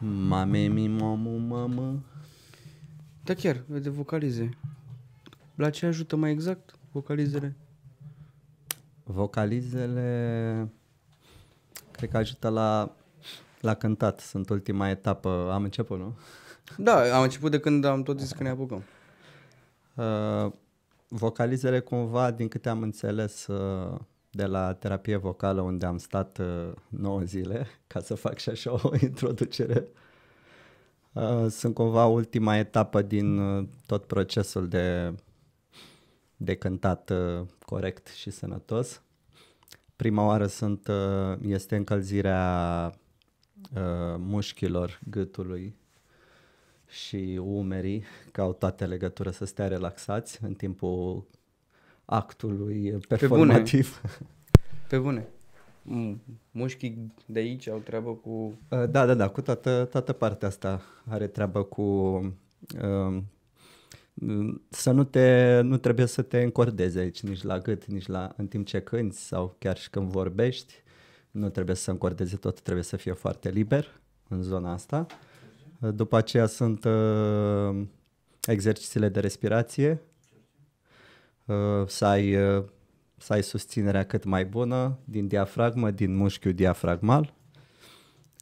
Mame mi mamă mamă. Da chiar, de vocalize. La ce ajută mai exact vocalizele? Vocalizele cred că ajută la, la cântat. Sunt ultima etapă. Am început, nu? Da, am început de când am tot zis că ne apucăm. Uh, vocalizele cumva, din câte am înțeles uh, de la terapie vocală unde am stat uh, 9 zile ca să fac și așa o introducere, uh, sunt cumva ultima etapă din uh, tot procesul de, de cântat uh, corect și sănătos. Prima oară sunt, uh, este încălzirea uh, mușchilor gâtului și umerii, că au toate legătură să stea relaxați în timpul actului performativ. Pe bune. M- Mușchii de aici au treabă cu... Uh, Da, da, da, cu toată, toată partea asta are treabă cu uh, să nu te, nu trebuie să te încordezi aici nici la gât, nici la, în timp ce cânti sau chiar și când vorbești, nu trebuie să încordeze tot, trebuie să fie foarte liber în zona asta. Uh, După aceea sunt uh, exercițiile de respirație, uh, să ai, uh, să ai susținerea cât mai bună din diafragmă, din mușchiul diafragmal.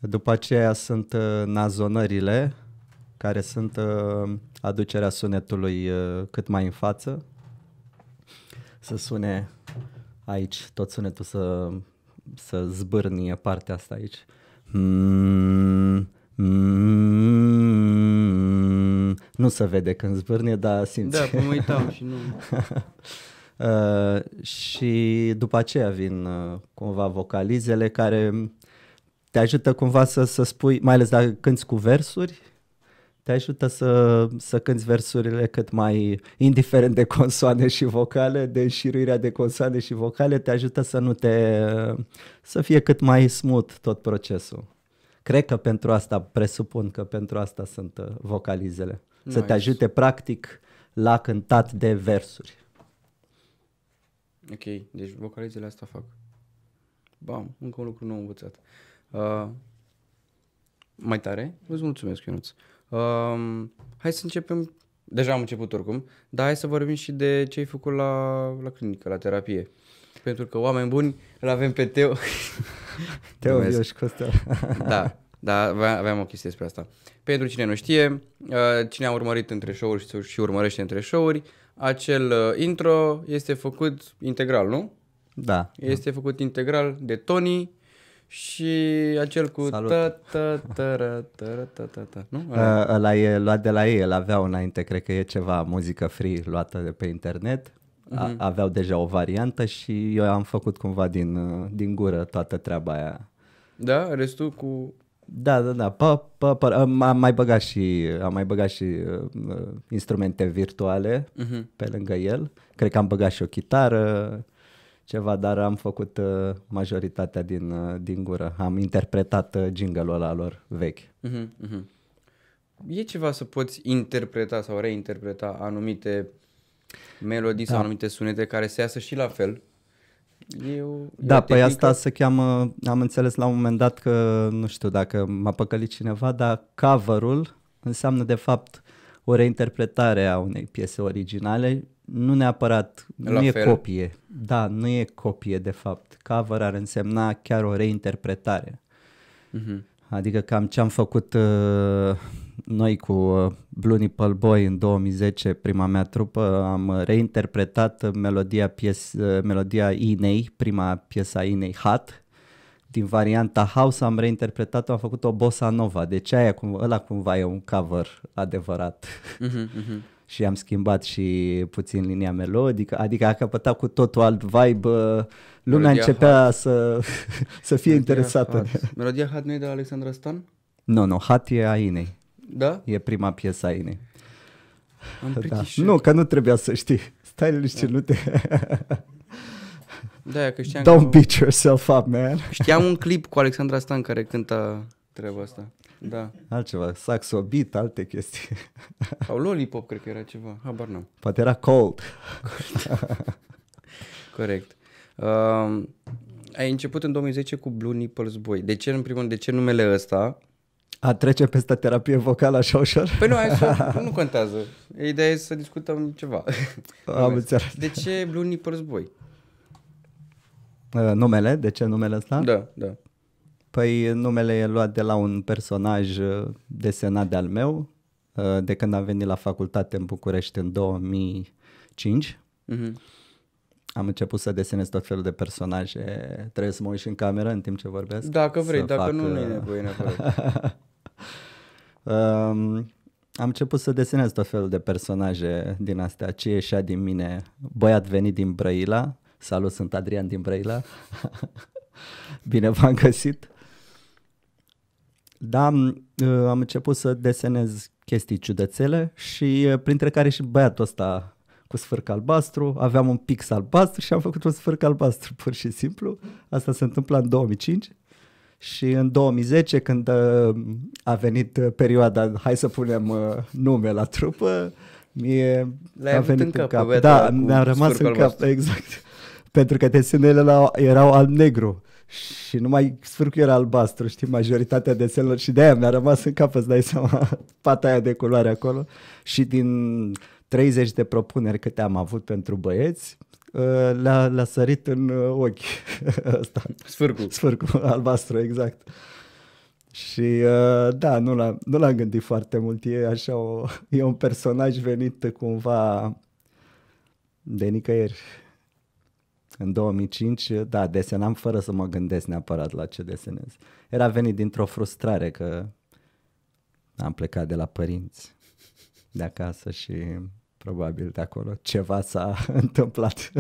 După aceea sunt uh, nazonările, care sunt uh, aducerea sunetului uh, cât mai în față, să sune aici, tot sunetul să, să zbârnie partea asta aici. Mm, mm, nu se vede când zbârnie, dar simți. Da, mă uitam și nu... Uh, și după aceea vin uh, cumva vocalizele care te ajută cumva să, să spui, mai ales dacă cânti cu versuri, te ajută să, să cânti versurile cât mai, indiferent de consoane și vocale, de înșiruirea de consoane și vocale, te ajută să nu te, să fie cât mai smooth tot procesul. Cred că pentru asta, presupun că pentru asta sunt uh, vocalizele. Să te Nice. ajute practic la cântat de versuri. Ok, deci vocalizele asta fac. Bam, încă un lucru nou învățat. Uh, mai tare? Îți mulțumesc, Ionuț. Uh, hai să începem, deja am început oricum, dar hai să vorbim și de ce ai făcut la, la clinică, la terapie. Pentru că oameni buni îl avem pe Teo. Teo, Glumesc. eu și Costel. da, da, aveam, aveam o chestie despre asta. Pentru cine nu știe, uh, cine a urmărit între show-uri și, și urmărește între show-uri, acel uh, intro este făcut integral, nu? Da. Este făcut integral de Tony și acel cu Salut. ta ta ta ra, ta ra, ta ta ta, nu? Uh, ăla e luat de la ei, el avea înainte, cred că e ceva muzică free luată de pe internet. A, aveau deja o variantă și eu am făcut cumva din, uh, din gură toată treaba aia. Da, restul cu Da, da, da. Pă, pă, pă, am am mai băgat și, am mai băgat și uh, uh, instrumente virtuale Mhm. pe lângă el. Cred că am băgat și o chitară, ceva, dar am făcut uh, majoritatea din, uh, din gură. Am interpretat uh, jingle-ul ăla lor vechi. Mhm, mhm. E ceva să poți interpreta sau reinterpreta anumite melodii Da. sau anumite sunete care se iasă și la fel. E o, e Da, o păi tehnică? asta se cheamă, am înțeles la un moment dat că, nu știu dacă m-a păcălit cineva, dar cover-ul înseamnă de fapt o reinterpretare a unei piese originale, nu neapărat, La nu e fel. copie. Da, nu e copie de fapt. Cover ar însemna chiar o reinterpretare. Mhm. Adică cam ce am făcut uh, noi cu uh, Blue Nipple Boy în 2010, prima mea trupă, am uh, reinterpretat melodia, pies, uh, melodia Inei, prima piesă a Inei, Hot, din varianta House am reinterpretat-o, am făcut o bossa nova, deci aia, cum, ăla cumva e un cover adevărat. Mhm, mhm. și am schimbat și puțin linia melodică, adică a căpătat cu totul alt vibe, uh, lumea Melodia începea să, să fie Melodia interesată. Hot. Melodia Hot nu e de la Alexandra Stan? Nu, nu, Hat e a Inei. Da? E prima piesă a Inei. Am Da. pretty sure. Nu, că nu trebuia să știi. Stai liniște, nu te... Da, că știam Don't că... beat yourself up, man. Știam un clip cu Alexandra Stan care cânta treaba asta. Da. Altceva, saxo beat, alte chestii. Sau Lollipop, cred că era ceva. Habar n-am. Poate era cold. Corect. Uh, ai început în 2010 cu Blue Nipples Boy. De ce, în primul rând, de ce numele ăsta? A trece peste terapie vocală așa ușor? Păi nu, hai să, nu contează. Ideea e să discutăm ceva. Am înțeles. De ce Blue Nippers Boy? Uh, numele? De ce numele ăsta? Da, da. Păi numele e luat de la un personaj uh, desenat de al meu, uh, de când am venit la facultate în București în 2005. Mhm. Am început să desenez tot felul de personaje. Trebuie să mă uit și în cameră în timp ce vorbesc. Dacă vrei, Să dacă fac, nu, nu e uh, nevoie neapărat. Um, am început să desenez tot felul de personaje din astea. Ce ieșea din mine? Băiat venit din Brăila. Salut, sunt Adrian din Brăila. Bine v-am găsit. Da, am, uh, am început să desenez chestii ciudățele și uh, printre care și băiatul ăsta cu sfârc albastru. Aveam un pix albastru și am făcut un sfârc albastru, pur și simplu. Asta se întâmplă în 2005. Și în 2010, când uh, a venit uh, perioada, hai să punem uh, nume la trupă, mie L-ai a avut venit în cap pe cap. băiatul Da, ăla cu mi-a rămas în sfârcul cap, albastru. exact. Pentru că desenele la, erau alb-negru și numai sfârcul era albastru, știi, majoritatea desenelor și de-aia mi-a rămas în cap, îți dai seama, pata aia de culoare acolo. Și din 30 de propuneri câte am avut pentru băieți, uh, le-a, le-a sărit în uh, ochi ăsta. Sfârcul. Sfârcul albastru, exact. Și uh, da, nu l-am, nu l-am gândit foarte mult. E așa o, e un personaj venit cumva de nicăieri. În 2005, da, desenam fără să mă gândesc neapărat la ce desenez. Era venit dintr-o frustrare că am plecat de la părinți, de acasă și probabil de acolo ceva s-a întâmplat.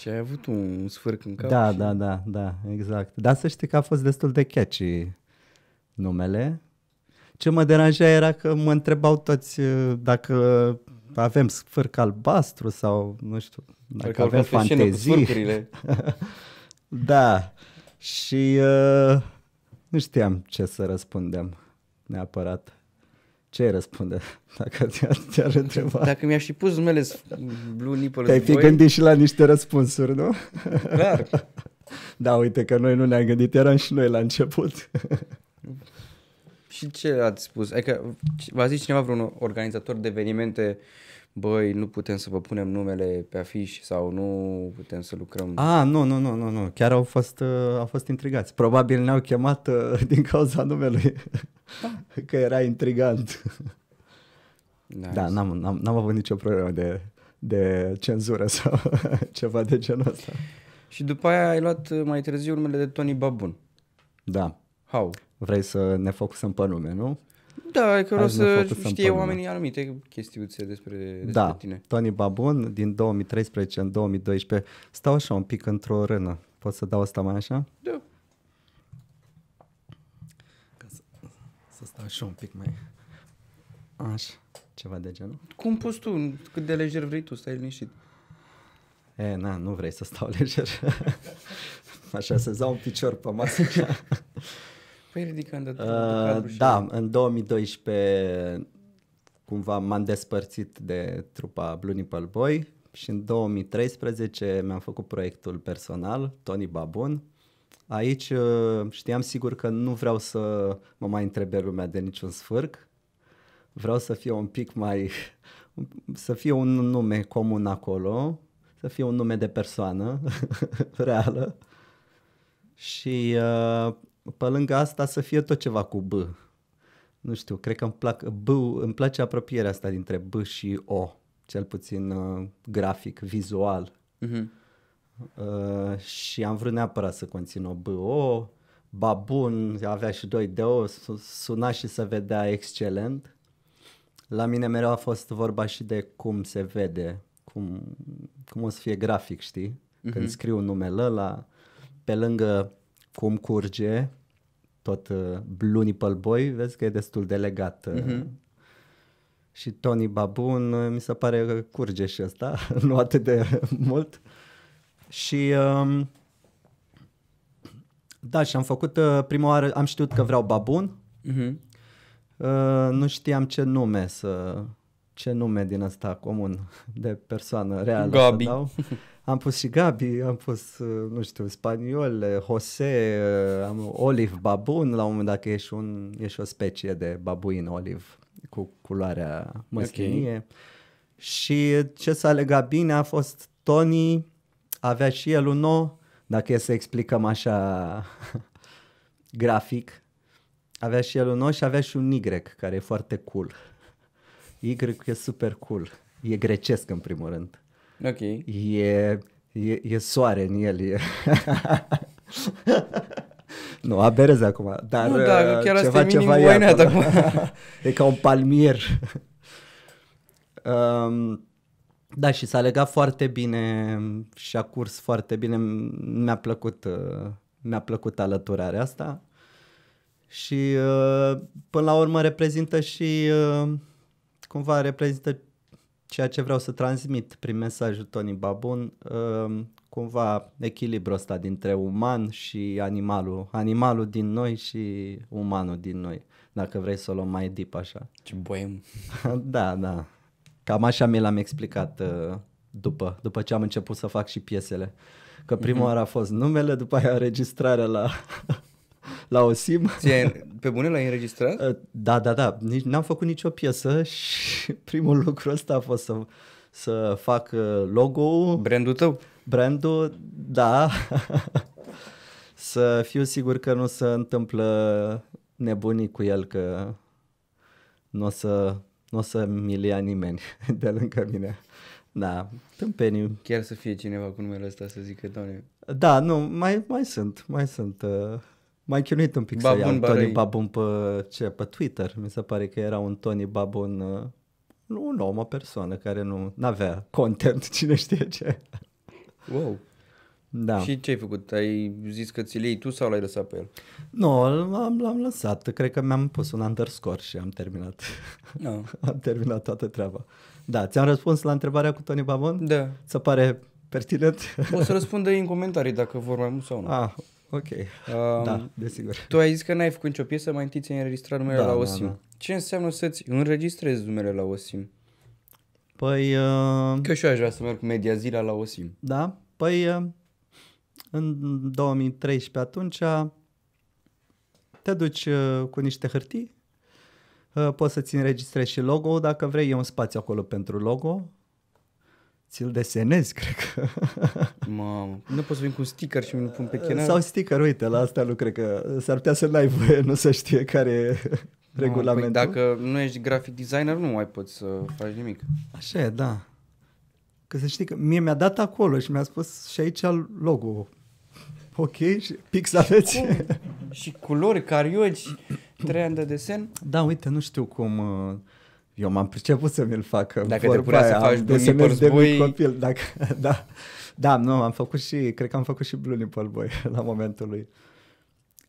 Și ai avut un sfârc în cap? Da, și... da, da, da, exact. Dar să știi că a fost destul de catchy numele. Ce mă deranja era că mă întrebau toți uh, dacă avem sfârc albastru sau nu știu, dacă Cred că au avem urcat pe scenă cu fantezii. sfârcurile. Da. Și uh, nu știam ce să răspundem neapărat. Ce răspunde dacă te-ar, te-ar întreba? Dacă mi-aș fi pus numele Sf- Blue Nippers Te-ai fi Boy, gândit și la niște răspunsuri, nu? clar. Da, uite că noi nu ne-am gândit, eram și noi la început. Și ce ați spus? Adică v-a zis cineva vreun organizator de evenimente băi, nu putem să vă punem numele pe afiș sau nu putem să lucrăm. A, nu, nu, nu, nu, nu. Chiar au fost, uh, au fost intrigați. Probabil ne-au chemat uh, din cauza numelui, că era intrigant. Da, Da, n-am, n-am, n-am avut nicio problemă de, de cenzură sau ceva de genul ăsta. Și după aia ai luat uh, mai târziu numele de Tony Babun. Da. How? Vrei să ne focusăm pe nume, nu? Da, adică vreau Hai să ne să focusăm știe pe nume. oamenii anumite chestiuțe despre, despre da. tine. Tony Babun, din 2013 în 2012. Stau așa un pic într-o rână. Pot să dau asta mai așa? Da. Ca să, să stau așa un pic mai... Așa, ceva de genul. Cum poți tu? Cât de lejer vrei tu? Stai liniștit. E, na, nu vrei să stau lejer. Așa, să dau un picior pe masă. Păi ridicând de, de Uh, cadru și... da, în 2012 cumva m-am despărțit de trupa Blue Nipple Boy și în 2013 mi-am făcut proiectul personal, Tony Babun. Aici uh, știam sigur că nu vreau să mă mai întrebe lumea de niciun sfârc. Vreau să fie un pic mai... să fie un nume comun acolo, să fie un nume de persoană reală și uh, pe lângă asta să fie tot ceva cu B. Nu știu, cred că îmi, plac, B, îmi place apropierea asta dintre B și O, cel puțin uh, grafic, vizual. Mhm. Uh, și am vrut neapărat să conțin o B, O, babun, avea și doi de O, su- suna și se vedea excelent. La mine mereu a fost vorba și de cum se vede, cum, cum o să fie grafic, știi? Când scriu numele ăla, pe lângă cum curge, tot uh, Blue Nipple Boy, vezi că e destul de legat. Uh, Și Tony Babun, uh, mi se pare că curge și ăsta, nu atât de mult. Și um, da, și am făcut uh, prima oară, am știut că vreau Babun, Mhm. Uh, nu știam ce nume să ce nume din ăsta comun de persoană reală Gabi. să dau. Am pus și Gabi, am pus, uh, nu știu, spaniol, uh, Jose, uh, am Olive Babun, la un moment dat că ești, un, ești o specie de babuin olive cu culoarea măslinie. Okay. Și ce s-a legat bine a fost Tony, avea și el un nou, dacă e să explicăm așa grafic, avea și el un nou și avea și un Y care e foarte cool. Y e super cool. E grecesc în primul rând. Ok. E, e, e soare în el. E... nu, aberez acum, dar Nu, da, chiar asta ceva, e minim ceva e wine acolo. acum. e ca un palmier. um, da, și s-a legat foarte bine și a curs foarte bine. Mi-a plăcut, uh, mi-a plăcut alăturarea asta. Și uh, până la urmă reprezintă și uh, cumva reprezintă ceea ce vreau să transmit prin mesajul Tony Babun, uh, cumva echilibrul ăsta dintre uman și animalul, animalul din noi și umanul din noi, dacă vrei să o luăm mai deep așa. Ce boem. da, da. Cam așa mi l-am explicat uh, după, după ce am început să fac și piesele. Că prima Mhm. oară a fost numele, după aia înregistrarea la, la OSIM. Ție, pe bune l-ai înregistrat? Uh, Da, da, da. Nici, n-am făcut nicio piesă și primul lucru ăsta a fost să, să fac uh, logo Brandul tău? brandul, da. să fiu sigur că nu se întâmplă nebunii cu el, că nu o să, nu o să milia nimeni de lângă mine. Da, tâmpeniu. Chiar să fie cineva cu numele ăsta să zică, doamne, Da, nu, mai, mai sunt, mai sunt. Uh, mai chinuit un pic Babun să iau Tony Barăi. Babun pe, ce, pe Twitter. Mi se pare că era un Tony Babun, uh, nu un om, o persoană care nu avea content, cine știe ce. wow. Da. Și ce ai făcut? Ai zis că ți-l iei tu sau l-ai lăsat pe el? Nu, l-am, l-am lăsat. Cred că mi-am pus un underscore și am terminat. No. am terminat toată treaba. Da, ți-am răspuns la întrebarea cu Tony Babon? Da. Ți pare pertinent? O să răspundă ei în comentarii dacă vor mai mult sau nu. ah, ok. Um, da, desigur. Tu ai zis că n-ai făcut nicio piesă, mai întâi ți-ai înregistrat numele Da, la da, OSIM. da. Ce înseamnă să-ți înregistrezi numele la OSIM? Păi, uh, Că și eu aș vrea să merg cu Media Zila la OSIM. da, păi uh, în 2013 atunci te duci uh, cu niște hârtii, uh, poți să-ți înregistrezi și logo dacă vrei, e un spațiu acolo pentru logo, ți-l desenezi, cred că. Mamă, nu pot să vin cu un sticker și mi-l pun pe chenar? Sau sticker, uite, la asta nu cred că s-ar putea să n-ai voie, nu să știe care e Mamă, regulamentul. Păi dacă nu ești graphic designer, nu mai poți să faci nimic. Așa e, da. Că să știi că mie mi-a dat acolo și mi-a spus și aici logo. Ok, și pix aveți? Cum? și culori, carioci, trei ani de desen? Da, uite, nu știu cum... uh, Eu m-am priceput să mi-l fac. Dacă te vorba punea să aia, faci am Blue desenat Nipples de mic Boy- copil. Dacă, da, da, nu, am făcut și, cred că am făcut și Blue Nipple Boy la momentul lui.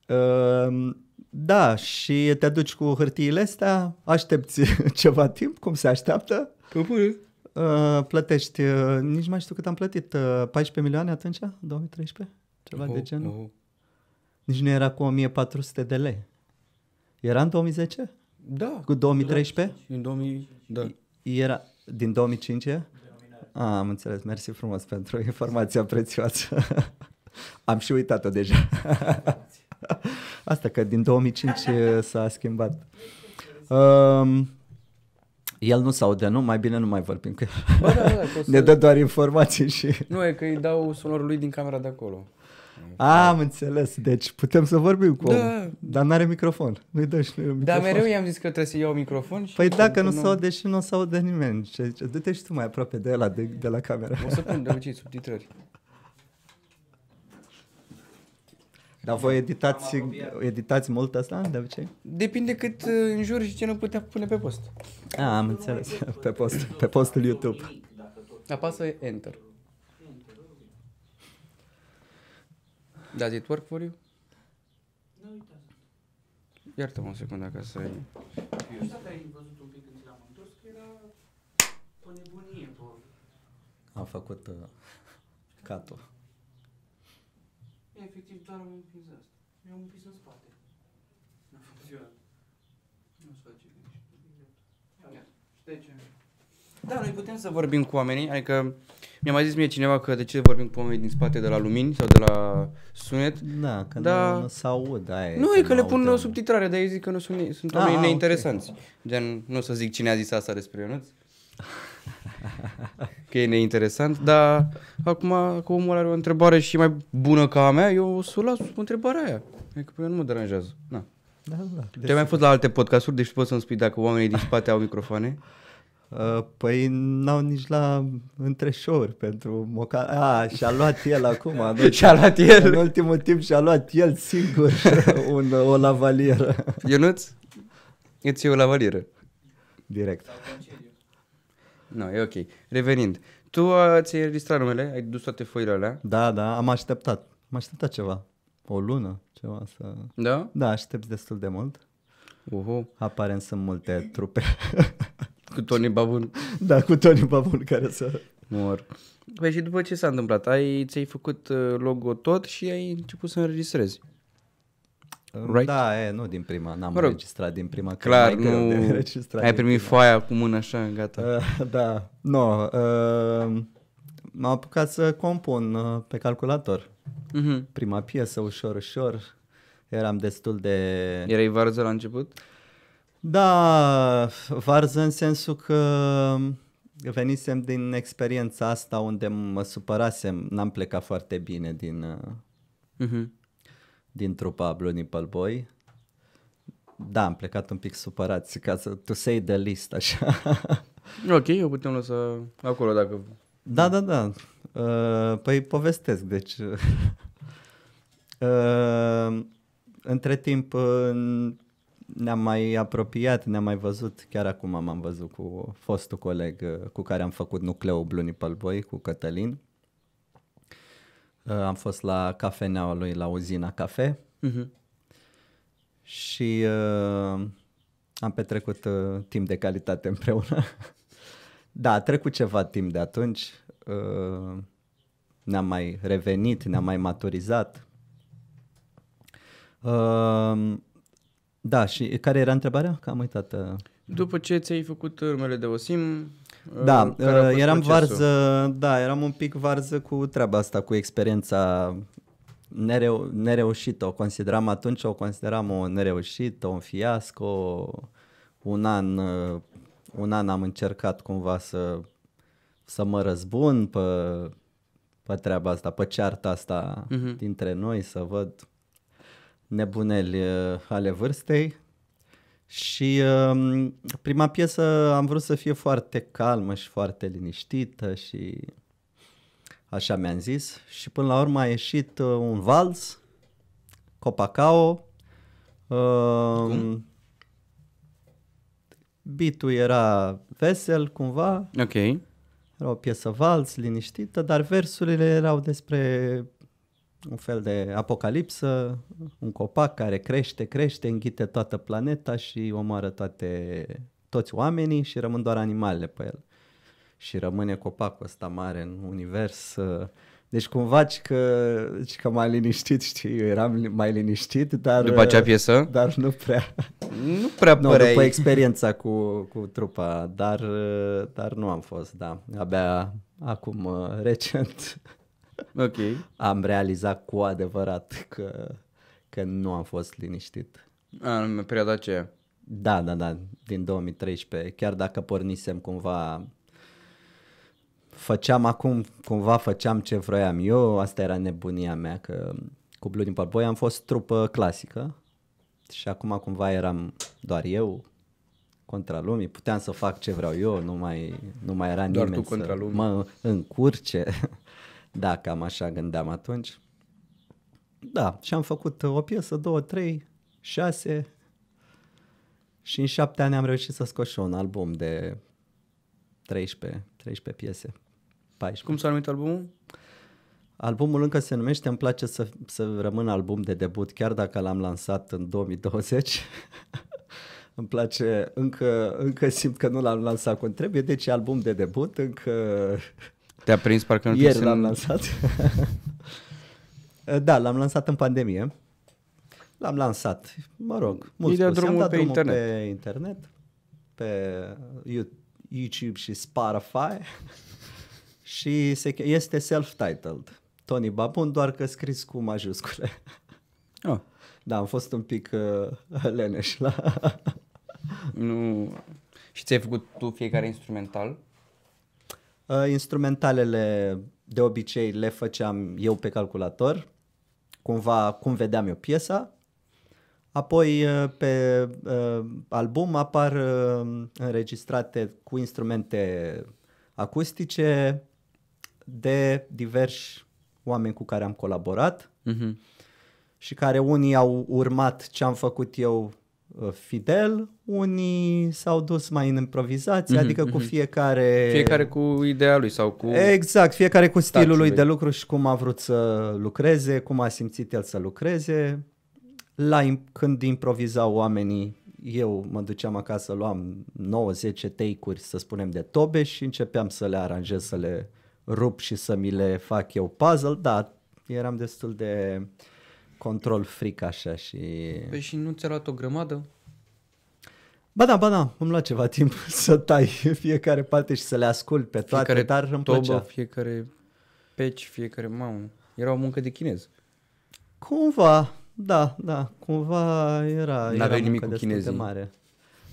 Uh, da, și te duci cu hârtiile astea, aștepți ceva timp, cum se așteaptă, Pe bune. uh, plătești, uh, nici mai știu cât am plătit, uh, 14 milioane atunci, 2013? Ceva de Oh, genul. oh. Nici nu era cu 1400 de lei. Era în 2010? Da. Cu 2013? În 2000, da. Era din 2005? e? Ah, am înțeles. Mersi frumos pentru informația prețioasă. am și uitat-o deja. Asta că din 2005 s-a schimbat. Um, el nu se aude, nu? Mai bine nu mai vorbim. Că Ba da, da, da, poți ne să... dă doar informații și... Nu, e că îi dau sonorul lui din camera de acolo. Ah, am înțeles. Deci putem să vorbim cu Da. omul. Dar n-are microfon. Nu-i dă și lui un Dar microfon. mereu i-am zis că trebuie să iau microfon și... Păi dacă nu nu se aude și nu se aude nimeni. Ce zice? Du-te și tu mai aproape de ăla, de, de la cameră. O să pun de obicei subtitrări. Dar voi editați, editați mult asta de obicei? Depinde cât uh, înjuri și ce nu putea pune pe post. Ah, am înțeles. Pe, post, pe postul YouTube. Apasă Enter. Does it work for you? Iartă-mă o secundă ca să... Eu știu că ai văzut un pic când ți l-am întors, că era o nebunie pe Am făcut uh, catul. E efectiv doar am împins asta. Mi-am împins în spate. N-a funcționat. Nu-ți face nici. Ia, șterge. Da, noi putem să vorbim cu oamenii, adică Mi-a mai zis mie cineva că de ce vorbim cu oamenii din spate de la lumini sau de la sunet. Da, că Da. nu, nu se aud, aia Nu, e că le nu pun aud. subtitrare, dar ei zic că nu sunt, sunt Ah, oameni ok. neinteresanți. Gen, nu o să zic cine a zis asta despre Ionuț. că e neinteresant, dar acum că omul are o întrebare și mai bună ca a mea, eu o să o las cu întrebarea aia. Adică pe mine nu mă deranjează. Na. Da, da. Tu ai mai fost la alte podcasturi, deci poți să-mi spui dacă oamenii din spate au microfoane? Uh, Păi n-au nici la între show pentru moca... A, și-a luat el acum. în Și-a luat el. În ultimul timp și-a luat el singur un, o lavalieră. Ionuț, îți iei o lavalieră. Direct. Nu, e ok. Revenind, tu uh, ți-ai înregistrat numele, ai dus toate foile alea, Da, da, am așteptat. Am așteptat ceva. O lună, ceva să... da? Da, aștept destul de mult. Uhu. Aparent sunt multe trupe. Cu Tony Babun. da, cu Tony Babul care să... Mor. Păi și după ce s-a întâmplat? Ai, ți-ai făcut uh, logo tot și ai început să înregistrezi. Right. Da, e, nu din prima, n-am Mă rog, înregistrat din prima. că e Clar, mai greu nu... de înregistrat Ai din primit foaia cu mâna așa, gata. Uh, da, nu. Uh, m-am apucat să compun uh, pe calculator. Mhm. Prima piesă, ușor, ușor. Eram destul de... Erai varză la început? Da, varză în sensul că venisem din experiența asta unde mă supărasem. N-am plecat foarte bine din, uh, Mhm. din trupa Blue Nipple Boy. Da, am plecat un pic supărați, ca să to say the list, așa. Ok, eu putem lăsa acolo dacă... Da, da, da. Uh, păi povestesc, deci... uh, între timp uh, ne-am mai apropiat, ne-am mai văzut, chiar acum m-am văzut cu fostul coleg uh, cu care am făcut nucleul Blue Nipple Boy, cu Cătălin. Uh, am fost la cafeneaua lui la uzina cafe Mhm. și uh, am petrecut uh, timp de calitate împreună. da, a trecut ceva timp de atunci, uh, ne-am mai revenit, ne-am mai maturizat. Uh, da, și care era întrebarea? Că am uitat. Uh. După ce ți-ai făcut numele de Osim... Da, uh, care a uh, fost eram procesul? varză, da, eram un pic varză cu treaba asta, cu experiența nereu- nereușită. O consideram atunci, o consideram o nereușită, un fiasco. Un an, uh, un an am încercat cumva să, să mă răzbun pe, pe treaba asta, pe cearta asta Mhm. dintre noi, să văd nebuneli uh, ale vârstei. Și um, prima piesă am vrut să fie foarte calmă și foarte liniștită și așa mi-am zis. Și până la urmă a ieșit uh, un vals, Copacao. Um, Beatul era vesel cumva, Ok. era o piesă vals, liniștită, dar versurile erau despre un fel de apocalipsă, un copac care crește, crește, înghite toată planeta și omoară toate, toți oamenii și rămân doar animalele pe el. Și rămâne copacul ăsta mare în univers. uh, Deci cumva ci că, ci că m-a liniștit, știi, eu eram mai liniștit, dar... După acea uh, piesă? Dar nu prea. Nu prea Nu, păreai... după experiența cu, cu trupa, dar, uh, dar nu am fost, da. Abia acum, uh, recent, Ok. am realizat cu adevărat că, că nu am fost liniștit. A, în perioada aceea. Da, da, da, din 2013, chiar dacă pornisem cumva, făceam acum, cumva făceam ce vroiam eu, asta era nebunia mea, că cu Blue Nipple Boy am fost trupă clasică și acum cumva eram doar eu contra lumii, puteam să fac ce vreau eu, nu mai, nu mai era Doar nimeni tu contra să lumii. mă încurce, da, cam așa gândeam atunci. Da, și am făcut o piesă, două, trei, șase, și în șapte ani am reușit să scot și un album de 13, 13 piese. 14. Cum s-a numit albumul? Albumul încă se numește, îmi place să, să rămână album de debut, chiar dacă l-am lansat în 2020. îmi place, încă, încă simt că nu l-am lansat cum trebuie, deci e album de debut, încă Te-a prins parcă nu ieri fi l-am în- lansat. da, l-am lansat în pandemie. L-am lansat, mă rog, mult dat spus. I-am drumul dat pe drumul internet. pe internet, pe You- YouTube și Spotify. și se, che- este self-titled. Tony Babun, doar că scris cu majuscule. Ah, Da, am fost un pic uh, leneș la... nu... Și ți-ai făcut tu fiecare instrumental? Uh, instrumentalele de obicei le făceam eu pe calculator, cumva cum vedeam eu piesa. Apoi uh, pe uh, album apar uh, înregistrate cu instrumente acustice de diversi oameni cu care am colaborat Mhm. și care unii au urmat ce am făcut eu uh, fidel, unii s-au dus mai în improvizație, Mhm, adică cu fiecare... Fiecare cu ideea lui sau cu... Exact, fiecare cu stilul lui Stațiile. de lucru și cum a vrut să lucreze, cum a simțit el să lucreze. La, im- când improvizau oamenii, eu mă duceam acasă, luam 9-10 take-uri, să spunem, de tobe și începeam să le aranjez, să le rup și să mi le fac eu puzzle. Da, eram destul de control fric așa și... Păi și nu ți-a luat o grămadă? Ba da, ba da, îmi lua ceva timp să tai fiecare parte și să le ascult pe toate, fiecare dar îmi tobă, plăcea. fiecare peci, fiecare mamă. Era o muncă de chinez. Cumva, da, da, cumva era, era N-aveai nimic muncă cu destul de chinezii. mare.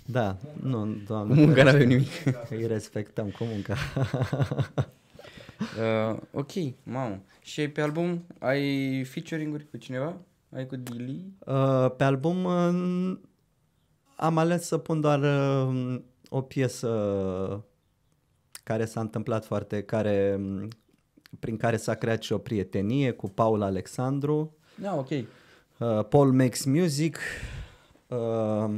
Da, nu, Cu doamne, munca n-avea nimic. îi respectăm cu munca. Uh, ok, mamă. Și pe album ai featuring-uri cu cineva? Ai cu Dili? Uh, pe album uh, am ales să pun doar uh, o piesă care s-a întâmplat foarte, care, um, prin care s-a creat și o prietenie cu Paul Alexandru. Da, ok. Uh, Paul Makes Music, uh,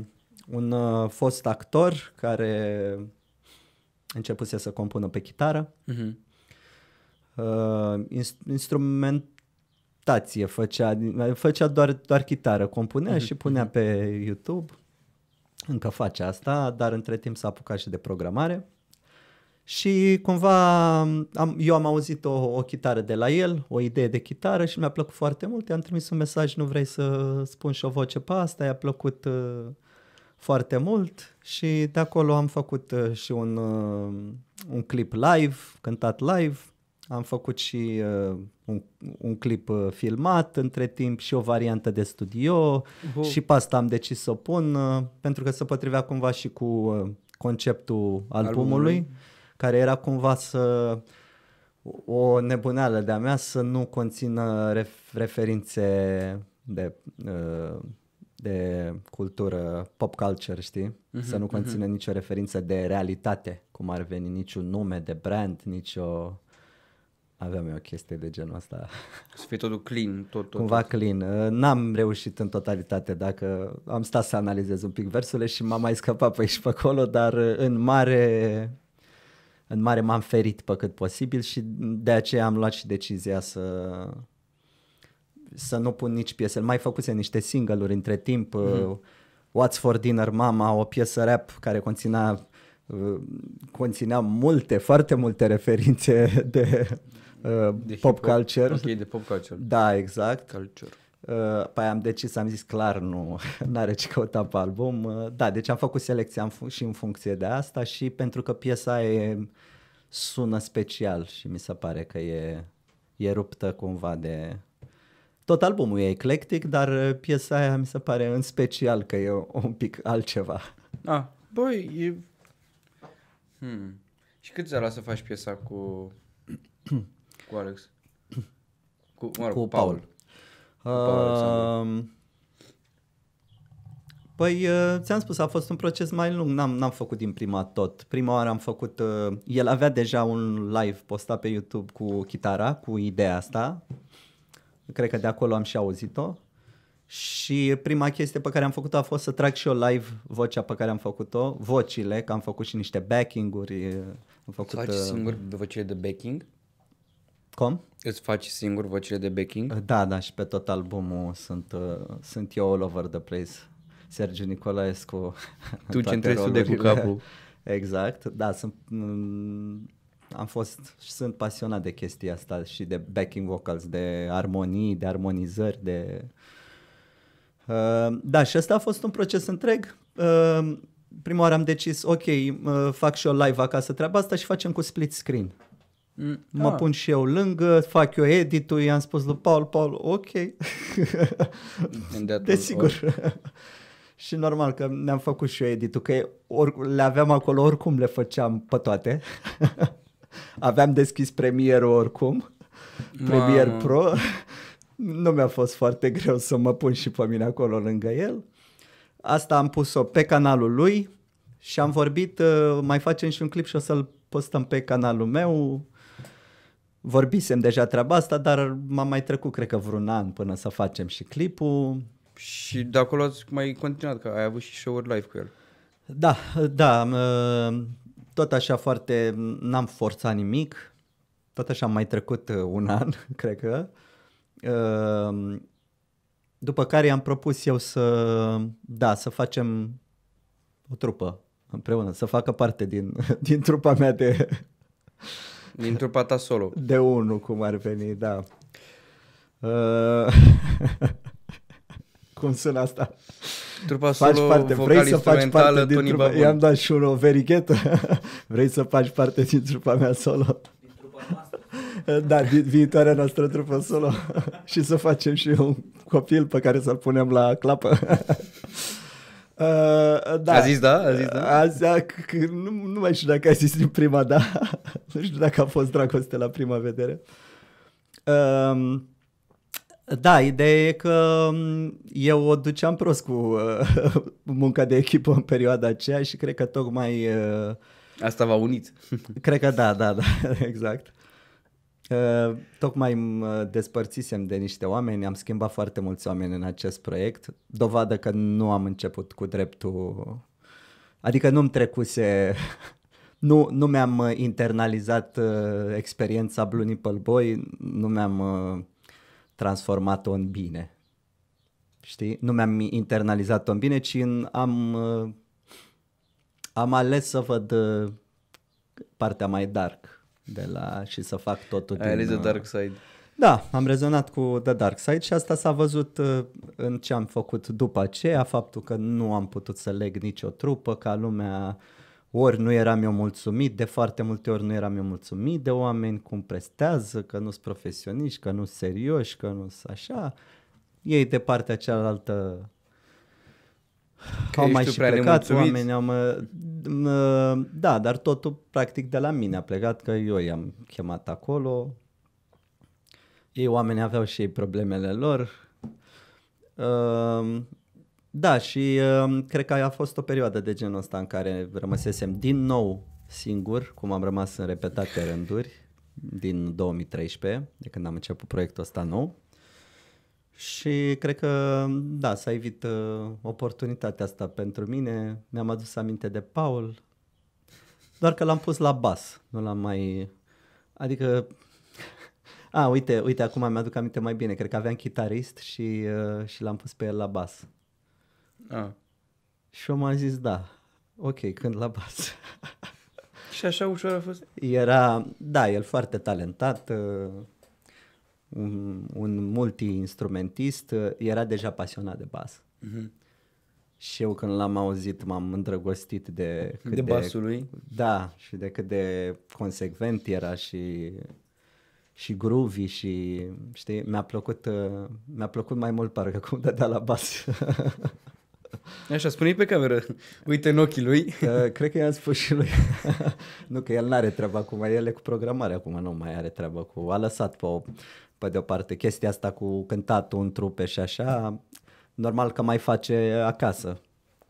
un uh, fost actor care începuse să compună pe chitară. Mhm. Uh, ins- instrumentație făcea, făcea doar, doar chitară, compunea și punea pe YouTube. Încă face asta, dar între timp s-a apucat și de programare. Și cumva am, eu am auzit o, o chitară de la el, o idee de chitară și mi-a plăcut foarte mult. I-am trimis un mesaj, nu vrei să spun și o voce pe asta? I-a plăcut uh, foarte mult și de acolo am făcut uh, și un, uh, un clip live, cântat live. Am făcut și uh, un, un clip uh, filmat între timp și o variantă de studio Oh. și pe asta am decis să o pun uh, pentru că se potrivea cumva și cu uh, conceptul albumului, Albumului. care era cumva să o nebuneală de-a mea să nu conțină ref- referințe de, uh, de cultură, pop culture, știi? să nu conțină nicio referință de realitate, cum ar veni niciun nume de brand, nicio... Aveam eu o chestie de genul ăsta. Să fie totul clean, tot, tot. Cumva clean. Uh, N-am reușit în totalitate dacă am stat să analizez un pic versurile și m-am mai scăpat pe aici și pe acolo, dar uh, în mare, în mare m-am ferit pe cât posibil și de aceea am luat și decizia să să nu pun nici piese. Mai făcuse niște single-uri între timp. Mm. What's for Dinner Mama, o piesă rap care conținea uh, conținea multe, foarte multe referințe de, uh, De pop hip-hop. culture. Ok, de pop culture. Da, exact. Culture. Uh, Păi am decis, am zis clar, nu are ce căuta pe album. Uh, Da, deci am făcut selecția în fun- și în funcție de asta și pentru că piesa e, sună special și mi se pare că e, e ruptă cumva de... Tot albumul e eclectic, dar uh, piesa aia mi se pare în special că e un pic altceva. Ah, băi, e... Hmm. Și cât ți-a luat să faci piesa cu... cu Alex? Cu, mă rog, Cu cu Paul. Paul Uh, Păi, uh, ți-am spus, a fost un proces mai lung, n-am, n-am făcut din prima tot. Prima oară am făcut, uh, el avea deja un live postat pe YouTube cu chitara, cu ideea asta. Cred că de acolo am și auzit-o. Și prima chestie pe care am făcut-o a fost să trag și eu live vocea pe care am făcut-o, vocile, că am făcut și niște backing-uri. uh, Am făcut, Îți faci uh, singur vocile de backing? Cum? Îți faci singur vocile de backing? Da, da, și pe tot albumul sunt, uh, sunt eu all over the place. Sergiu Nicolaescu. în Tu ce toate întregi tu de cu rolurile. capul. Exact, da, sunt, mm, am fost și sunt pasionat de chestia asta și de backing vocals, de armonii, de armonizări, de... Uh, da, și ăsta a fost un proces întreg. Uh, prima oară am decis, ok, uh, fac și eu live acasă treaba asta și facem cu split screen. Mm, Mă ah, pun și eu lângă, fac eu editul, i-am spus lui Paul, Paul, ok. and that was Desigur. și normal că ne-am făcut și eu editul, că or, le aveam acolo, oricum le făceam pe toate. Aveam deschis premierul oricum, Premiere Mamă. Pro. nu mi-a fost foarte greu să mă pun și pe mine acolo lângă el. Asta am pus-o pe canalul lui și am vorbit, uh, mai facem și un clip și o să-l postăm pe canalul meu. Vorbisem deja treaba asta, dar m-a mai trecut, cred că vreun an până să facem și clipul. Și de acolo ați mai continuat, că ai avut și show-uri live cu el. Da, da, am, uh, tot așa foarte, n-am forțat nimic, tot așa am mai trecut uh, un an, cred că. Uh, După care i-am propus eu să, da, să facem o trupă împreună, să facă parte din, din trupa mea de, Din trupa ta solo. de unul, cum ar veni, da. Uh, cum sună asta? Trupa faci solo, parte, vocal vrei să faci instrumentală, parte din Tony trupa, Babon. i-am dat și unul verighetă, vrei să faci parte din trupa mea solo? Din trupa noastră. Da, vi- viitoarea noastră trupă solo și să facem și un copil pe care să-l punem la clapă. Uh, da. A zis da? A zis da? A, zis, a, c- c- nu, nu mai știu dacă a zis din prima, da. nu știu dacă a fost dragoste la prima vedere. Um, da, ideea e că um, eu o duceam prost cu uh, munca de echipă în perioada aceea și cred că tocmai uh, Asta v-a unit. Cred că da, da, da, exact. Uh, tocmai mă despărțisem de niște oameni, am schimbat foarte mulți oameni în acest proiect, dovadă că nu am început cu dreptul, adică nu-mi trecuse, nu, nu mi-am uh, internalizat uh, experiența Blue Nipple Boy, nu mi-am uh, transformat-o în bine, știi? Nu mi-am internalizat-o în bine, ci în, am, uh, am ales să văd uh, partea mai dark de la și să fac totul Ai ales din, The uh, Dark Side. Da, am rezonat cu The Dark Side și asta s-a văzut uh, în ce am făcut după aceea, faptul că nu am putut să leg nicio trupă, ca lumea ori nu eram eu mulțumit, de foarte multe ori nu eram eu mulțumit de oameni cum prestează, că nu sunt profesioniști, că nu sunt serioși, că nu sunt așa. Ei de partea cealaltă Că au ești mai tu și prea plecat, nemulțumit. oameni au mă, mă, da, dar totul practic de la mine a plecat, că eu i-am chemat acolo. Ei oameni aveau și ei problemele lor. Uh, da, și uh, cred că a fost o perioadă de genul ăsta în care rămăsesem din nou singur, cum am rămas în repetate rânduri, din 2013, de când am început proiectul ăsta nou. Și cred că, da, s-a evit uh, oportunitatea asta pentru mine. Mi-am adus aminte de Paul, doar că l-am pus la bas, nu l-am mai... Adică... A, uite, uite, acum mi-aduc aminte mai bine. Cred că aveam chitarist și, uh, și l-am pus pe el la bas. Ah. Și eu m-am zis, da, ok, când la bas. Și așa ușor a fost? Era, da, el foarte talentat, uh, un, un multi-instrumentist, uh, era deja pasionat de bas. Mhm. Și eu când l-am auzit m-am îndrăgostit de... cât De basul lui? Da, și de cât de consecvent era și, și groovy și, știi, mi-a plăcut, uh, mi-a plăcut mai mult parcă cum dădea la bas. Așa, spune pe cameră. Uite în ochii lui. Că, cred că i-am spus și lui. nu, că el n-are treabă acum, el e cu programare acum, nu mai are treabă cu... A lăsat pe, o, pe de o parte chestia asta cu cântatul în trupe și așa, normal că mai face acasă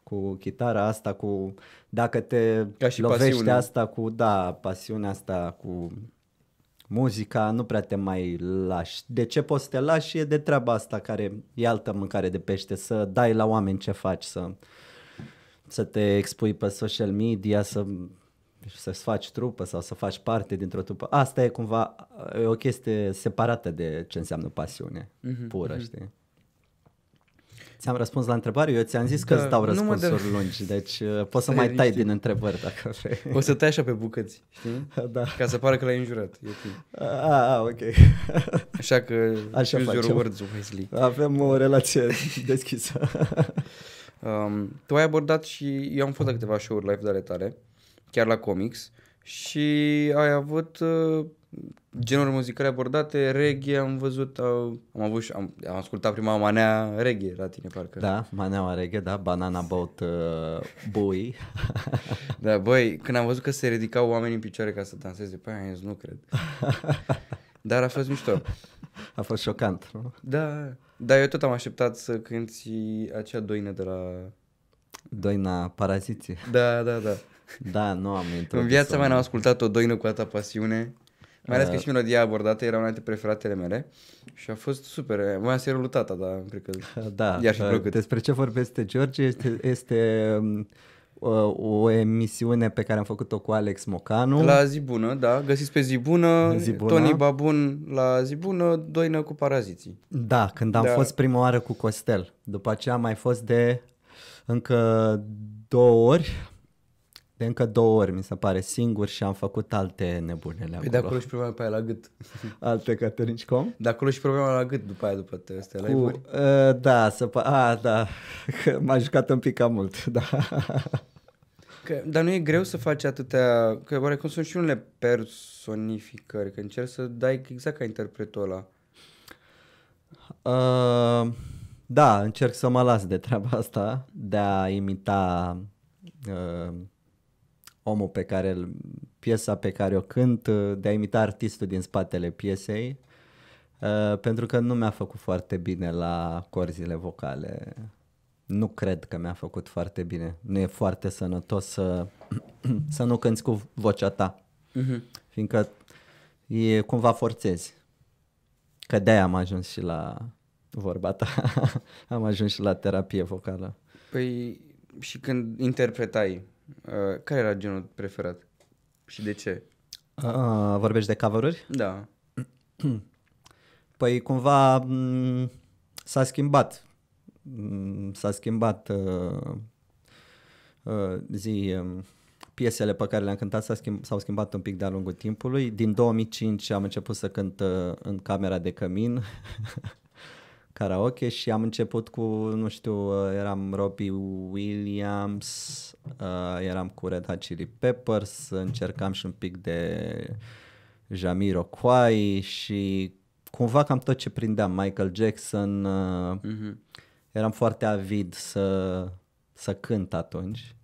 cu chitara asta, cu dacă te Ca și lovește pasiune. asta cu, da, pasiunea asta cu muzica, nu prea te mai lași. De ce poți să te lași e de treaba asta care e altă mâncare de pește, să dai la oameni ce faci, să să te expui pe social media, să să-ți faci trupă sau să faci parte dintr-o trupă. Asta e cumva e o chestie separată de ce înseamnă pasiune Mhm, pură, știi? Ți-am răspuns la întrebare? Eu ți-am zis că Da, îți dau nu mă răspunsuri dă- lungi, deci uh, poți să Stai mai tai liniștit. din întrebări dacă vrei. O să tai așa pe bucăți, știi? da. Ca să pară că l-ai înjurat. E ok. A, a, ok. Așa că Așa choose your facem. words wisely. Avem o relație deschisă. Um, tu ai abordat și eu am fost la câteva show-uri live de ale tale, chiar la comics, și ai avut uh, genuri muzicale abordate, reggae am văzut, au, am avut și- am, am ascultat prima manea reggae la tine parcă. Da, maneaua reghe, da, Banana Boat uh, Bui. Da, băi, când am văzut că se ridicau oamenii în picioare ca să danseze pe aia, am zis, nu cred. Dar a fost mișto. A fost șocant, nu? Da, dar eu tot am așteptat să cânti acea doină de la... Doina Paraziții. Da, da, da. Da, nu am introdus În viața mea n-am ascultat o doină cu atâta pasiune. Mai ales că și melodia abordată era una dintre preferatele mele și a fost super. Voiam să-i lui tata, dar cred că Da, i-ar fi uh, plăcut. despre ce vorbește George este, este um, uh, o emisiune pe care am făcut-o cu Alex Mocanu. La zi bună, da, găsiți pe zi bună, Zi Bună. Tony Babun la zi bună, doină cu paraziții. Da, când am Da. fost prima oară cu Costel. După aceea am mai fost de încă două ori. De încă două ori, mi se pare, singur și am făcut alte nebunele Păi acolo. de acolo și problema pe aia la gât. Alte caterinci cum? De acolo și problema la gât după aia, după astea Cu, live-uri. uh, da, să pa- a, da, că m-a jucat un pic cam mult, da. Că, dar nu e greu să faci atâtea, că oarecum sunt și unele personificări, că încerci să dai exact ca interpretul ăla. Uh, da, încerc să mă las de treaba asta, de a imita uh, omul pe care, îl- piesa pe care o cânt, uh, de a imita artistul din spatele piesei, uh, pentru că nu mi-a făcut foarte bine la corzile vocale. Nu cred că mi-a făcut foarte bine. Nu e foarte sănătos să, să nu cânti cu vocea ta, Mm-hmm. fiindcă e cumva forțezi. Că de-aia am ajuns și la vorba ta, am ajuns și la terapie vocală. Păi și când interpretai, uh, care era genul preferat? Și de ce? Uh, vorbești de cover Da. Păi cumva m- s-a schimbat. M- S-a schimbat uh, uh, zi, um, piesele pe care le-am cântat s-a schimb, s-au schimbat un pic de-a lungul timpului. Din 2005 am început să cânt uh, în camera de cămin, karaoke și am început cu, nu știu, uh, eram Robbie Williams, uh, eram cu Red Hot Chili Peppers, încercam și un pic de Jamiroquai și cumva cam tot ce prindeam, Michael Jackson, uh, Mm-hmm. eram foarte avid să, să cânt atunci,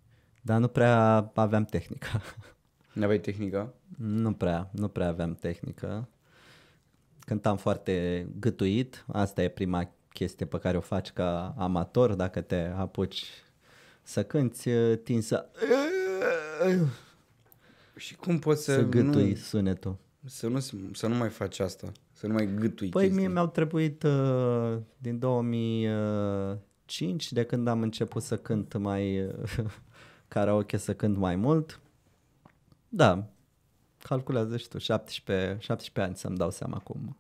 dar nu prea aveam tehnică. N-aveai tehnica? nu prea, nu prea aveam tehnică. Cântam foarte gâtuit, asta e prima chestie pe care o faci ca amator, dacă te apuci să cânti, tin să, Și cum poți să, să gâtui nu, sunetul. să, nu, să nu mai faci asta? Să nu mai gâtui Păi chestii? mie mi-au trebuit uh, din 2005, de când am început să cânt mai uh, karaoke, să cânt mai mult. Da, calculează și tu, 17, 17 ani să-mi dau seama cum.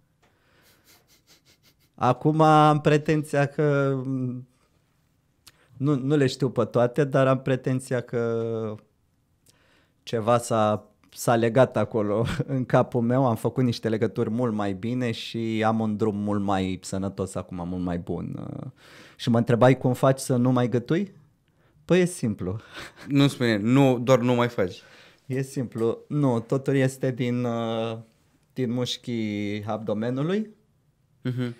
Acum am pretenția că mm, nu, nu le știu pe toate, dar am pretenția că ceva s-a, s-a legat acolo în capul meu, am făcut niște legături mult mai bine și am un drum mult mai sănătos acum, mult mai bun. Uh, Și mă întrebai cum faci să nu mai gătui? Păi e simplu. Nu spune, nu, doar nu mai faci. E simplu. Nu, totul este din, uh, din mușchii abdomenului, Mm-hmm.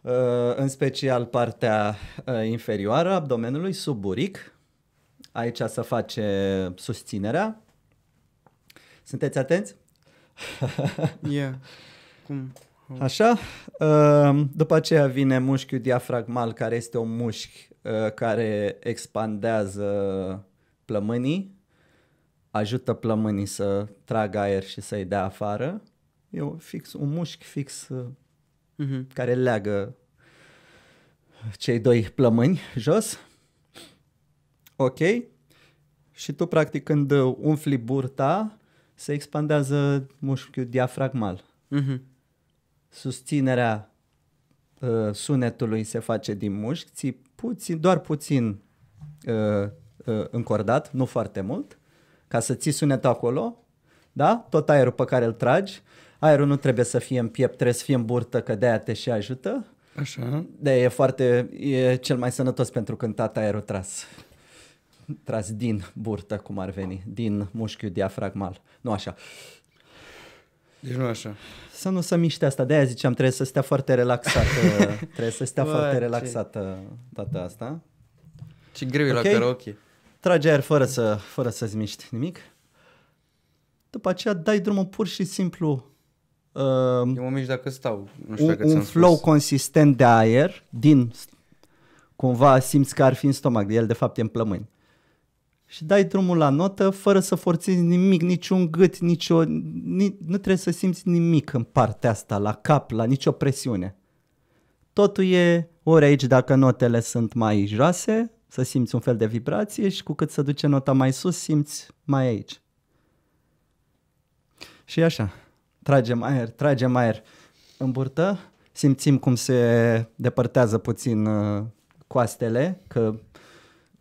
uh, în special partea uh, inferioară a abdomenului, sub buric. Aici se face susținerea. Sunteți atenți? Yeah. Cum? Așa. Uh, După aceea vine mușchiul diafragmal, care este un mușchi uh, care expandează plămânii, ajută plămânii să tragă aer și să-i dea afară. E un, fix, un mușchi fix uh, Mm-hmm. care leagă cei doi plămâni jos. Ok. Și tu, practic, când umfli burta, se expandează mușchiul diafragmal. Mm-hmm. Susținerea uh, sunetului se face din mușchi, ții puțin, doar puțin uh, uh, încordat, nu foarte mult, ca să ții sunetul acolo, da? Tot aerul pe care îl tragi, aerul nu trebuie să fie în piept, trebuie să fie în burtă, că de-aia te și ajută. Așa. De e foarte, e cel mai sănătos pentru cântat aerul tras. Tras din burtă, cum ar veni, din mușchiul diafragmal. Nu așa. Deci nu așa. Să nu se miște asta, de-aia ziceam, trebuie să stea foarte relaxată, trebuie să stea Bă, foarte ce- relaxată toată asta. Ce greu e Ok. la karaoke. Trage aer fără, să, fără să-ți miști nimic. După aceea dai drumul pur și simplu uh, Eu mă mișc dacă stau. Nu știu un, dacă un ți-am flow spus. consistent de aer din cumva simți că ar fi în stomac, el de fapt e în plămâni. Și dai drumul la notă fără să forțezi nimic, niciun gât, nicio, ni, nu trebuie să simți nimic în partea asta, la cap, la nicio presiune. Totul e ori aici dacă notele sunt mai joase, să simți un fel de vibrație și cu cât se duce nota mai sus, simți mai aici. Și e așa, tragem aer, tragem aer în burtă, simțim cum se depărtează puțin uh, coastele, că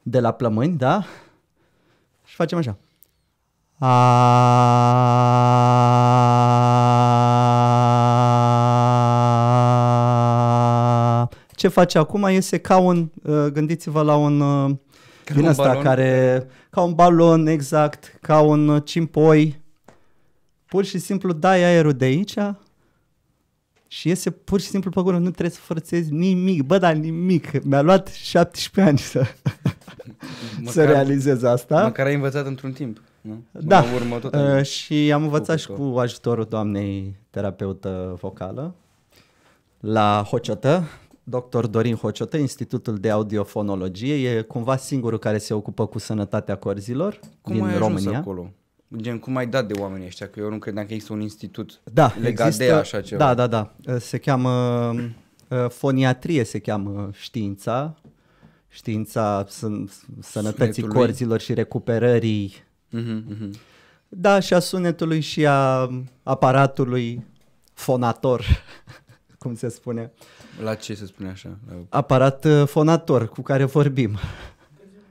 de la plămâni, da? Și facem așa. A... Ce face acum este ca un, uh, gândiți-vă la un uh, Ca din un ăsta balon? care, ca un balon exact, ca un uh, cimpoi. Pur și simplu dai aerul de aici și iese pur și simplu pe gură, nu trebuie să forțezi nimic, bă, dar nimic. Mi-a luat 17 ani să, să realizez asta. Măcar ai învățat într-un timp. Nu? Da. La urmă tot Uh, ai- și am învățat și făcut-o. cu ajutorul doamnei terapeută vocală la Hociotă, dr. Dorin Hociotă, Institutul de Audiofonologie, e cumva singurul care se ocupă cu sănătatea corzilor Cum din ai ajuns România. acolo? Gen, cum ai dat de oamenii ăștia? Că eu nu credeam că există un institut Da, legat există, de așa ceva. Da, da, da. Se cheamă uh, foniatrie, se cheamă știința, știința sân- sănătății Sunetului. corzilor și recuperării Mhm, mhm. Da, și a sunetului și a aparatului fonator, cum se spune. La ce se spune așa? La... Aparat uh, fonator cu care vorbim.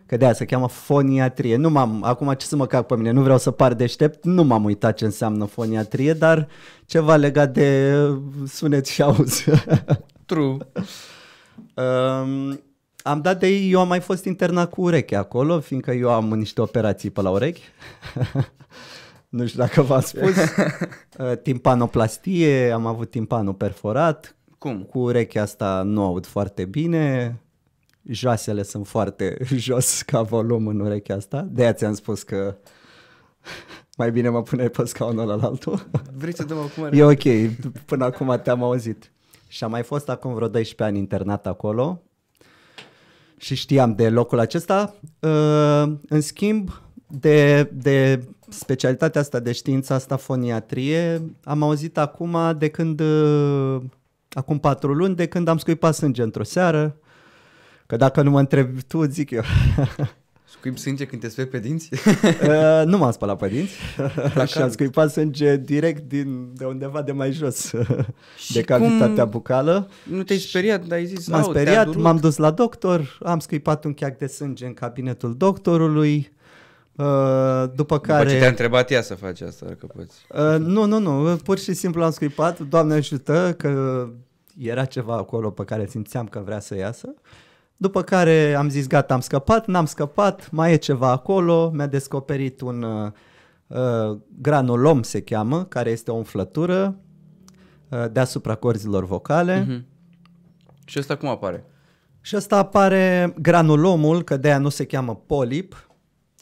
Că de aia se cheamă foniatrie. Nu m-am, acum ce să mă cac pe mine, nu vreau să par deștept, nu m-am uitat ce înseamnă foniatrie, dar ceva legat de uh, sunet și auz. True. Um, am dat de ei, eu am mai fost internat cu ureche acolo, fiindcă eu am niște operații pe la urechi. nu știu dacă v-am spus. Uh, Timpanoplastie, am avut timpanul perforat, Cum? cu urechea asta nu aud foarte bine, joasele sunt foarte jos ca volum în urechea asta, de aia ți-am spus că mai bine mă pune pe scaunul ăla altul. Vrei să dăm acum? E ok, până acum te-am auzit. Și am mai fost acum vreo 12 ani internat acolo și știam de locul acesta. Uh, În schimb, de, de specialitatea asta de știință asta foniatrie, am auzit acum de când, uh, acum patru luni, de când am scuipat sânge într-o seară, că dacă nu mă întrebi tu, zic eu. Scuip sânge când te spui pe dinți? Uh, nu m-am spălat pe dinți și am cald. scuipat sânge direct din, de undeva de mai jos, Și de cavitatea cum- bucală. nu te-ai speriat, dar ai zis, M-am "Au, te-a speriat, durut." m-am dus la doctor, am scuipat un cheac de sânge în cabinetul doctorului, uh, după După care... ce te-a întrebat ea să faci asta, dacă poți. Uh, nu, nu, nu, pur și simplu am scuipat, Doamne ajută că era ceva acolo pe care simțeam că vrea să iasă. După care am zis gata, am scăpat, n-am scăpat, mai e ceva acolo, mi-a descoperit un uh, uh, granulom se cheamă, care este o umflătură uh, deasupra corzilor vocale. Mhm. Și asta cum apare? Și ăsta apare granulomul, că de aia nu se cheamă polip.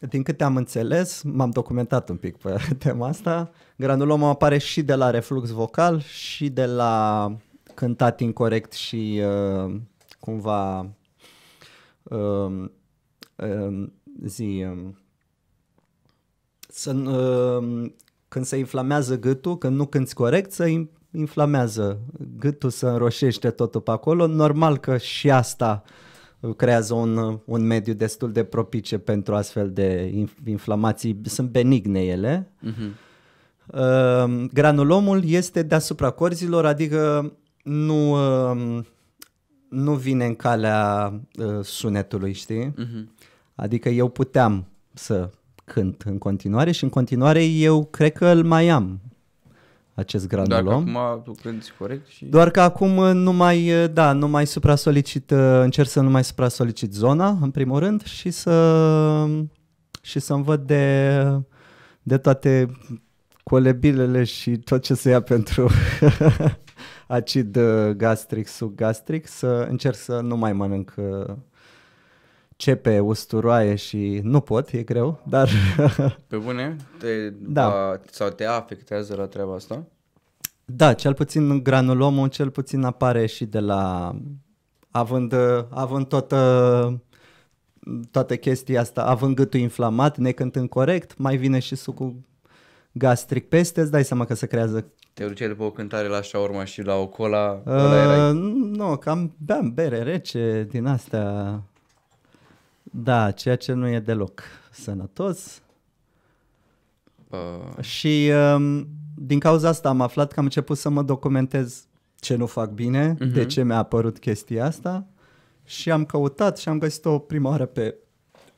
Din câte am înțeles, m-am documentat un pic pe tema asta, granulomul apare și de la reflux vocal și de la cântat incorrect și uh, cumva uh, uh, zi uh, să, uh, când se inflamează gâtul, când nu cânti corect, se in- inflamează gâtul, se înroșește totul pe acolo. Normal că și asta uh, creează un, uh, un mediu destul de propice pentru astfel de inf- inflamații. Sunt benigne ele. Mhm. Uh, granulomul este deasupra corzilor, adică nu, uh, nu vine în calea uh, sunetului, știi? Mhm. Adică eu puteam să cânt în continuare și în continuare eu cred că îl mai am, acest Doar că granulom. acum tu cânti corect și... Doar că acum uh, nu mai, uh, da, nu mai supra-solicit, uh, încerc să nu mai supra-solicit zona, în primul rând, și să și să-mi văd de, de toate colebilele și tot ce se ia pentru acid uh, gastric, subgastric, să încerc să nu mai mănânc uh, cepe, usturoaie și nu pot, e greu, dar Pe bune? Te, Da. va- sau te afectează la treaba asta? da, cel puțin granulomul cel puțin apare și de la având, uh, având toată toată chestia asta, având gâtul inflamat, necântând corect, mai vine și sucul gastric peste, îți dai seama că se creează Te duceai după o cântare la șaurma și la o cola? ăla erai? Uh, nu, cam beam bere rece din astea. Da, ceea ce nu e deloc sănătos. Uh, Și um, din cauza asta am aflat că am început să mă documentez ce nu fac bine, Mhm. de ce mi-a apărut chestia asta și am căutat și am găsit-o prima oară pe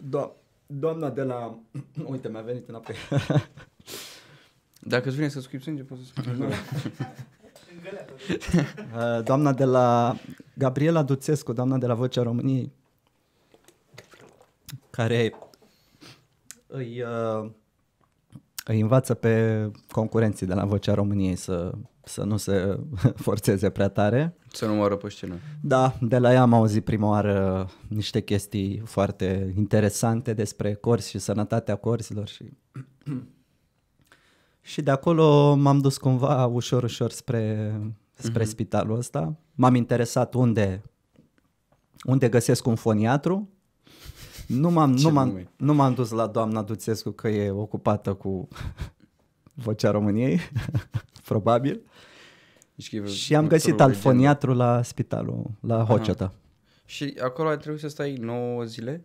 do- doamna de la... Uite, mi-a venit înapoi. dacă îți vine să scrii sânge, poți să spui. Uh, doamna de la Gabriela Duțescu, doamna de la Vocea României, care îi, uh, îi învață pe concurenții de la Vocea României să, să nu se forțeze prea tare. Să nu moară pe scenă. Da, de la ea am auzit prima oară niște chestii foarte interesante despre corzi și sănătatea corzilor și... și de acolo m-am dus cumva ușor, ușor spre, spre Mhm. spitalul ăsta. M-am interesat unde, unde găsesc un foniatru. Nu m-am, Ce nu, m-am, nume. nu m-am dus la doamna Duțescu că e ocupată cu vocea României, probabil. Deci că e Și am o găsit legendă. alt foniatru la spitalul, la Hoceta. Și acolo ai trebuit să stai 9 zile?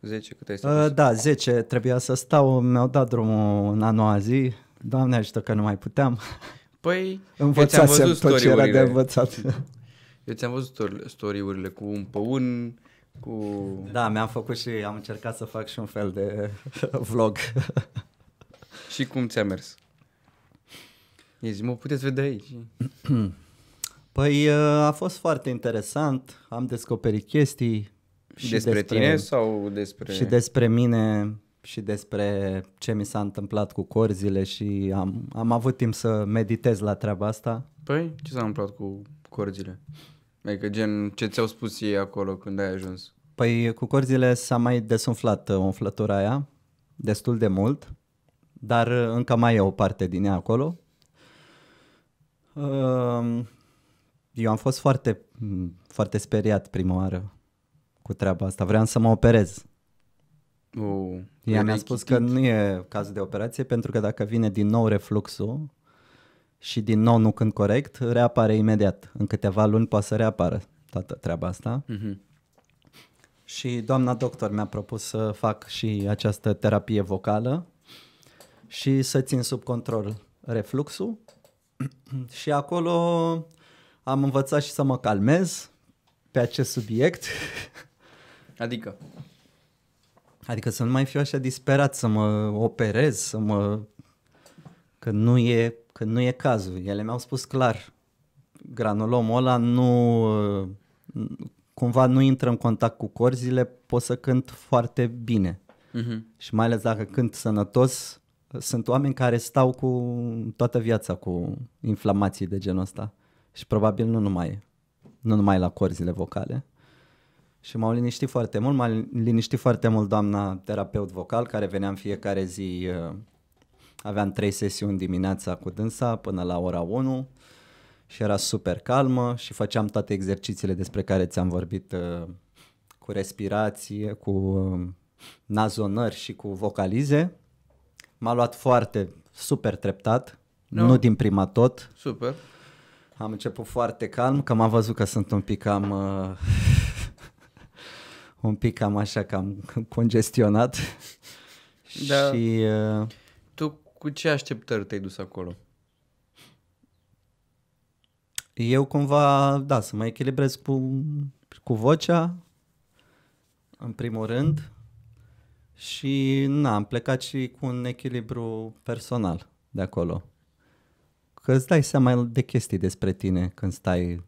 10 cât ai stat? Uh, da, 10 trebuia să stau, mi-au dat drumul în a noua zi. Doamne ajută că nu mai puteam. Păi, Învățasem văzut tot ce era de story-urile. învățat. eu ți-am văzut story- story-urile cu un păun, cu... Da, mi-am făcut și am încercat să fac și un fel de vlog. Și cum ți-a mers? E zi, mă, puteți vedea aici. Păi uh, a fost foarte interesant, am descoperit chestii Și despre, tine sau despre... și despre mine și despre ce mi s-a întâmplat cu corzile și am, am avut timp să meditez la treaba asta. Păi, ce s-a întâmplat cu corzile? Adică gen, ce ți-au spus ei acolo când ai ajuns? Păi cu corzile s-a mai desumflat uh, umflătura aia destul de mult, dar uh, încă mai e o parte din ea acolo. Um, Eu am fost foarte, m, foarte speriat prima oară cu treaba asta. Vreau să mă operez. Oh, Ea mi-a spus că nu e caz de operație pentru că dacă vine din nou refluxul și din nou nu când corect, reapare imediat. În câteva luni poate să reapară toată treaba asta. Mm-hmm. Și doamna doctor mi-a propus să fac și această terapie vocală și să țin sub control refluxul. și acolo am învățat și să mă calmez pe acest subiect. Adică? Adică să nu mai fiu așa disperat, să mă operez, să mă... Că nu e, că nu e cazul. Ele mi-au spus clar, granulomul ăla nu... Cumva nu intră în contact cu corzile, pot să cânt foarte bine. Mm-hmm. Și mai ales dacă cânt sănătos, sunt oameni care stau cu toată viața cu inflamații de genul ăsta. Și probabil nu numai, nu numai la corzile vocale. Și m-au liniștit foarte mult, m-a liniștit foarte mult doamna terapeut vocal care venea în fiecare zi, uh, aveam trei sesiuni dimineața cu dânsa până la ora 1 și era super calmă și făceam toate exercițiile despre care ți-am vorbit uh, cu respirație, cu uh, nazonări și cu vocalize. M-a luat foarte super treptat, No. nu din prima tot, Super. am început foarte calm, că m-am văzut că sunt un pic cam... Uh, un pic cam așa, cam congestionat. Da. Și uh, Tu cu ce așteptări te-ai dus acolo? eu cumva, da, să mă echilibrez cu, cu vocea, în primul rând. Și na, am plecat și cu un echilibru personal de acolo. Că îți dai seama de chestii despre tine când stai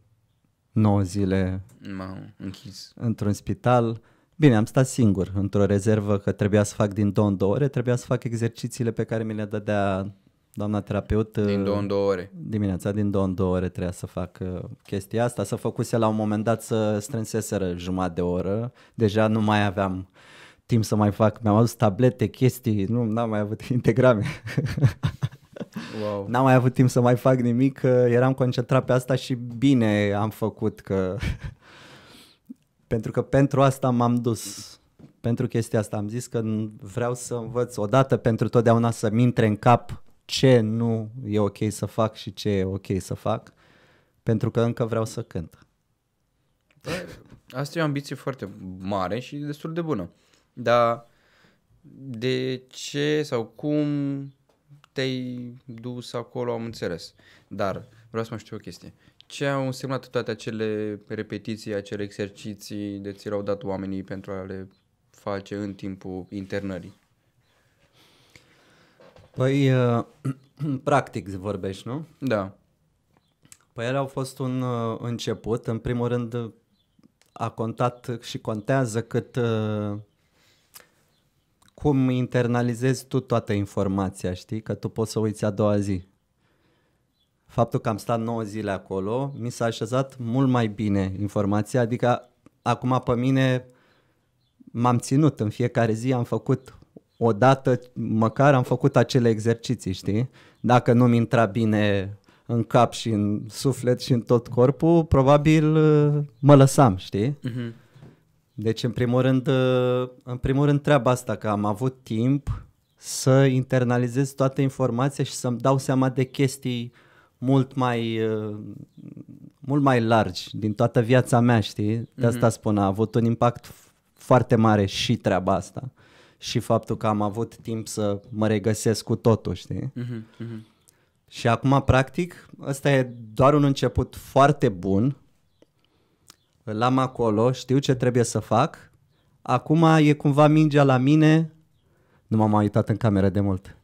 9 zile M-am închis. într-un spital. Bine, am stat singur într-o rezervă că trebuia să fac din două în două ore, trebuia să fac exercițiile pe care mi le dădea doamna terapeut Din uh, două în două ore. dimineața din două în două ore trebuia să fac uh, chestia asta, să făcuse la un moment dat să strânseseră jumătate de oră, deja nu mai aveam timp să mai fac, mi-am adus tablete, chestii, nu, n-am mai avut integrame, Wow. n-am mai avut timp să mai fac nimic, că eram concentrat pe asta și bine am făcut că... pentru că pentru asta m-am dus, pentru chestia asta am zis că vreau să învăț odată pentru totdeauna să-mi intre în cap ce nu e ok să fac și ce e ok să fac, pentru că încă vreau să cânt. Asta e o ambiție foarte mare și destul de bună. Dar de ce sau cum te-ai dus acolo am înțeles. Dar vreau să mai știu o chestie. Ce au însemnat toate acele repetiții, acele exerciții de ți le-au dat oamenii pentru a le face în timpul internării? Păi, uh, practic vorbești, nu? Da. Păi ele au fost un uh, început. În primul rând uh, a contat și contează cât uh, cum internalizezi tu toată informația, știi? Că tu poți să uiți a doua zi. Faptul că am stat 9 zile acolo, mi s-a așezat mult mai bine informația, adică acum pe mine m-am ținut în fiecare zi, am făcut o dată, măcar am făcut acele exerciții, știi? Dacă nu-mi intra bine în cap și în suflet și în tot corpul, probabil uh, mă lăsam, știi? Mhm. Deci, în primul rând, uh, în primul rând treaba asta, că am avut timp să internalizez toată informația și să-mi dau seama de chestii mult mai, uh, mult mai largi din toată viața mea, știi? De asta spun, a avut un impact f- foarte mare și treaba asta. Și faptul că am avut timp să mă regăsesc cu totul, știi? Mhm. Mhm. Și acum, practic, ăsta e doar un început foarte bun. Îl am acolo, știu ce trebuie să fac. Acum e cumva mingea la mine. Nu m-am mai uitat în cameră de mult.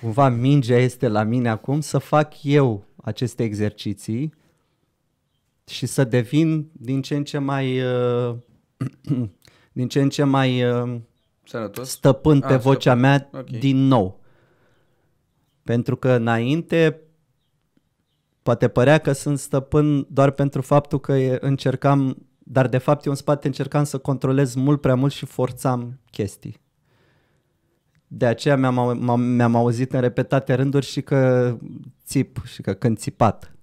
Cumva mingea este la mine acum să fac eu aceste exerciții și să devin din ce în ce mai uh, din ce în ce mai uh, Sănătos? stăpân pe Ah, vocea stăpân. mea Ok. din nou. Pentru că înainte poate părea că sunt stăpân doar pentru faptul că e- încercam, dar de fapt eu în spate încercam să controlez mult prea mult și forțam chestii. De aceea mi-am, au- m-am, mi-am auzit în repetate rânduri și că țip și că când țipat.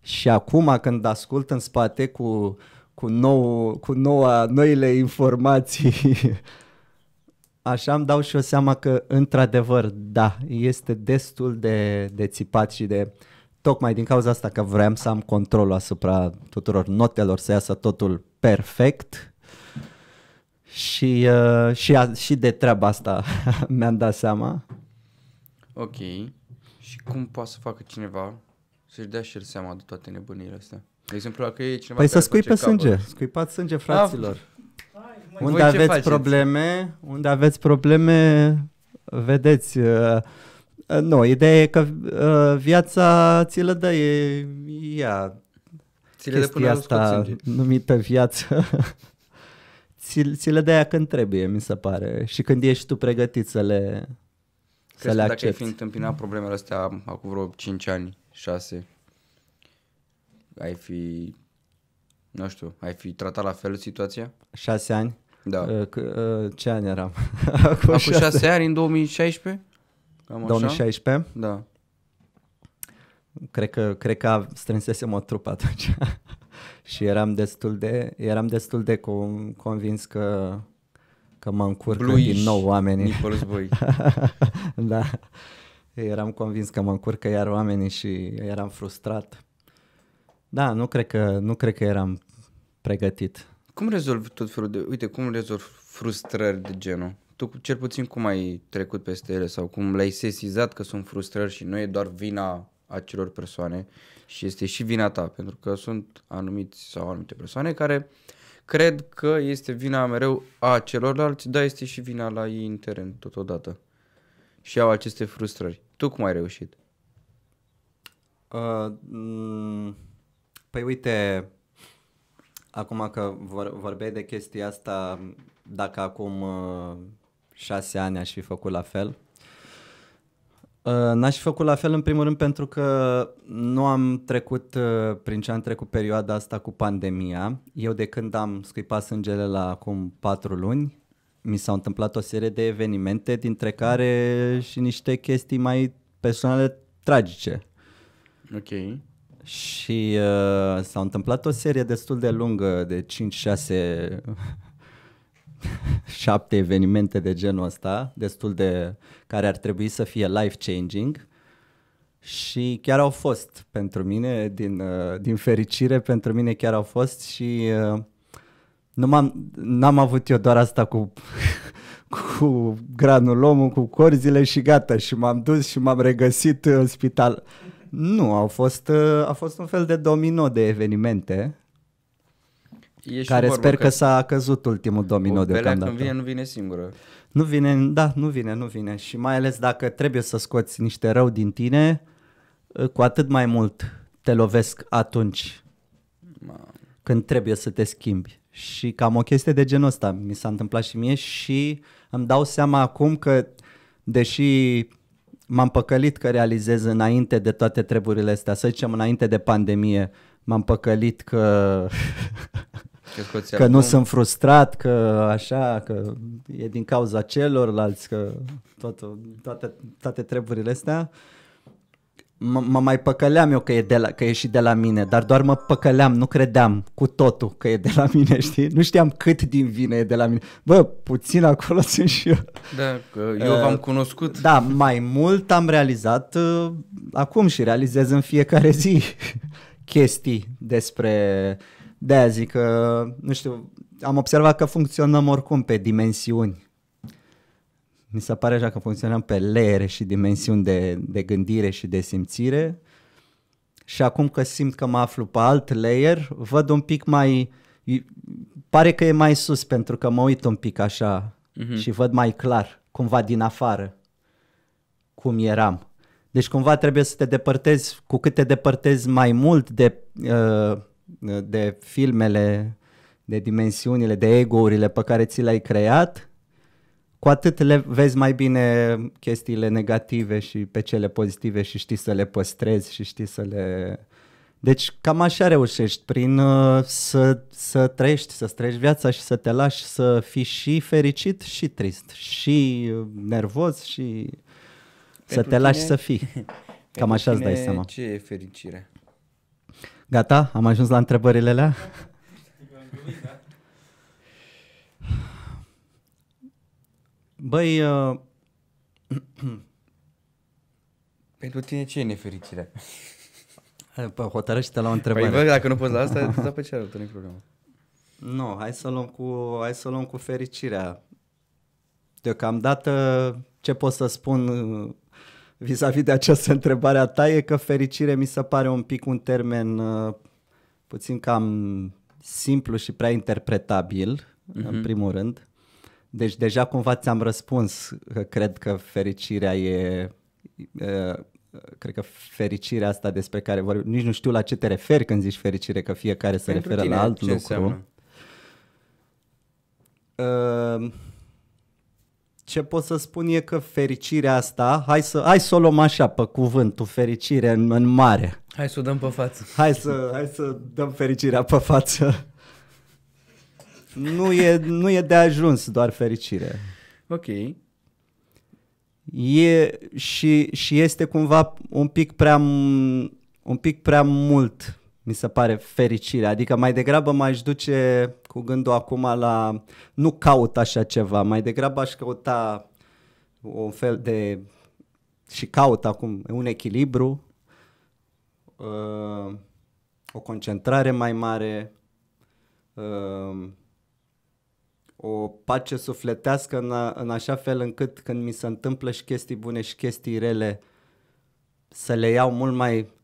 Și acum când ascult în spate cu, cu, nou, cu noua, noile informații așa îmi dau și eu seama că, într-adevăr, da, este destul de, de țipat și de... Tocmai din cauza asta că vreau să am controlul asupra tuturor notelor, să iasă totul perfect și, uh, și, a, și de treaba asta mi-am dat seama. Ok. Și cum poate să facă cineva să-și dea și el seama de toate nebunile astea? De exemplu, dacă e cineva Păi să care scui pe face cover- sânge, scuipați sânge, fraților. Unde Voi ce aveți faceți? probleme, unde aveți probleme, vedeți, uh, uh, nu, ideea e că uh, viața ți le dă, e ea, Ți le dă până chestia la scot asta sânge. numită viață, ți, ți le dă ea când trebuie, mi se pare, și când ești tu pregătit să le, să Crezi le că dacă ai accepti. fi întâmpinat problemele astea acum vreo 5 ani, 6, ai fi, nu știu, ai fi tratat la fel situația? Șase ani? Da. Uh, c- uh, ce ani eram? Acum 6 ani, în 2016? Cam așa? 2016? Da. Cred că, cred că strânsesem o trupă atunci și eram destul de, eram destul de com, convins că, că mă încurcă Bluish, din nou oamenii. Nicholas Boy. da, eram convins că mă încurcă iar oamenii și eram frustrat. Da, nu cred că, nu cred că eram pregătit. Cum rezolvi tot felul de... Uite, cum rezolvi frustrări de genul? Tu cel puțin cum ai trecut peste ele sau cum le-ai sesizat că sunt frustrări și nu e doar vina acelor persoane și este și vina ta, pentru că sunt anumiți sau anumite persoane care cred că este vina mereu a celorlalți, dar este și vina la ei în teren totodată. Și au aceste frustrări. Tu cum ai reușit? Uh, m- păi uite, acum că vor, vorbeai de chestia asta, dacă acum uh, șase ani aș fi făcut la fel, Uh, N-aș fi făcut la fel în primul rând pentru că nu am trecut uh, prin ce am trecut perioada asta cu pandemia. Eu de când am scuipat sângele la acum patru luni, mi s-au întâmplat o serie de evenimente, dintre care și niște chestii mai personale tragice. Ok. Și uh, s-au întâmplat o serie destul de lungă, de 5-6 șapte evenimente de genul ăsta, destul de care ar trebui să fie life-changing și chiar au fost pentru mine, din, uh, din fericire pentru mine chiar au fost și uh, nu m-am, n-am avut eu doar asta cu, cu granulomul, cu corzile și gata și m-am dus și m-am regăsit în spital. Nu, au fost, uh, a fost un fel de domino de evenimente E și care vorba sper că s-a căzut ultimul domino o belea deocamdată. când vine, nu vine singură. Nu vine, da, nu vine, nu vine. Și mai ales dacă trebuie să scoți niște rău din tine, cu atât mai mult te lovesc atunci Ma, când trebuie să te schimbi. Și cam o chestie de genul ăsta mi s-a întâmplat și mie și îmi dau seama acum că, deși m-am păcălit că realizez înainte de toate treburile astea, să zicem înainte de pandemie, m-am păcălit că că scoți că nu album. sunt frustrat, că așa, că e din cauza celorlalți, că tot, toate, toate treburile astea. M- mă mai păcăleam eu că e, de la, că e și de la mine, dar doar mă păcăleam, nu credeam cu totul că e de la mine, știi? Nu știam cât din vine e de la mine. Bă, puțin acolo sunt și eu. Da, că eu v-am cunoscut. Da, mai mult am realizat uh, acum și realizez în fiecare zi chestii despre... De-aia zic că, nu știu, am observat că funcționăm oricum pe dimensiuni. Mi se pare așa că funcționăm pe leere și dimensiuni de, de gândire și de simțire. Și acum că simt că mă aflu pe alt layer, văd un pic mai... Pare că e mai sus pentru că mă uit un pic așa Mhm. și văd mai clar, cumva din afară, cum eram. Deci cumva trebuie să te depărtezi, cu cât te depărtezi mai mult de, uh, de filmele, de dimensiunile, de ego-urile pe care ți le-ai creat, cu atât le vezi mai bine chestiile negative și pe cele pozitive și știi să le păstrezi și știi să le... Deci cam așa reușești, prin uh, să, să trăiești, să trăiești viața și să te lași să fii și fericit și trist, și uh, nervos și să Pentru te lași tine- să fii. Cam Pentru așa îți dai tine, seama. Ce e fericire? Gata? Am ajuns la întrebările alea? Băi, uh, Pentru tine ce e nefericirea? Pă, hotărăște la o Păi întrebare. bă, dacă nu poți la asta, îți dau pe cealaltă, nu problemă. Nu, hai să luăm cu, hai să luăm cu fericirea. Deocamdată, ce pot să spun uh, vis-a-vis de această întrebare a ta e că fericire mi se pare un pic un termen uh, puțin cam simplu și prea interpretabil, uh-huh. în primul rând. Deci deja cumva ți-am răspuns că cred că fericirea e... Uh, cred că fericirea asta despre care vorbim, nici nu știu la ce te referi când zici fericire, că fiecare se Pentru referă tine, la alt ce lucru. înseamnă? Uh, ce pot să spun e că fericirea asta, hai să, hai să o luăm așa pe cuvântul fericire în, în mare. Hai să o dăm pe față. Hai să, hai să dăm fericirea pe față. Nu e, nu e de ajuns doar fericire. Ok. E și, și este cumva un pic prea m- un pic prea mult mi se pare fericire, adică mai degrabă m-aș duce cu gândul acum la nu caut așa ceva, mai degrabă aș căuta un fel de și caut acum un echilibru, uh, o concentrare mai mare, uh, o pace sufletească în, a, în așa fel încât când mi se întâmplă și chestii bune și chestii rele să le iau mult mai uh,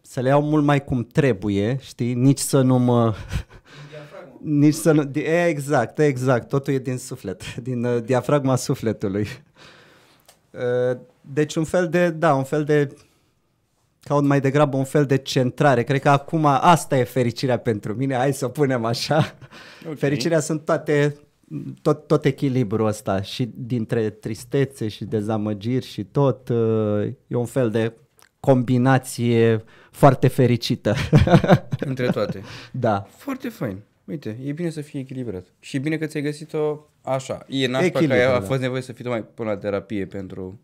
să le iau mult mai cum trebuie, știi? Nici să nu mă nici să nu di- e, exact, exact, totul e din suflet, din uh, diafragma sufletului. Uh, deci un fel de, da, un fel de caut mai degrabă un fel de centrare. Cred că acum asta e fericirea pentru mine, hai să o punem așa. Ok. Fericirea sunt toate tot, tot echilibrul ăsta și dintre tristețe și dezamăgiri și tot, uh, e un fel de combinație foarte fericită. Între toate. da. Foarte fain. Uite, e bine să fie echilibrat. Și e bine că ți-ai găsit-o așa. E nașpa că Echilibru, ai- a da. fost nevoie să fii mai până la terapie pentru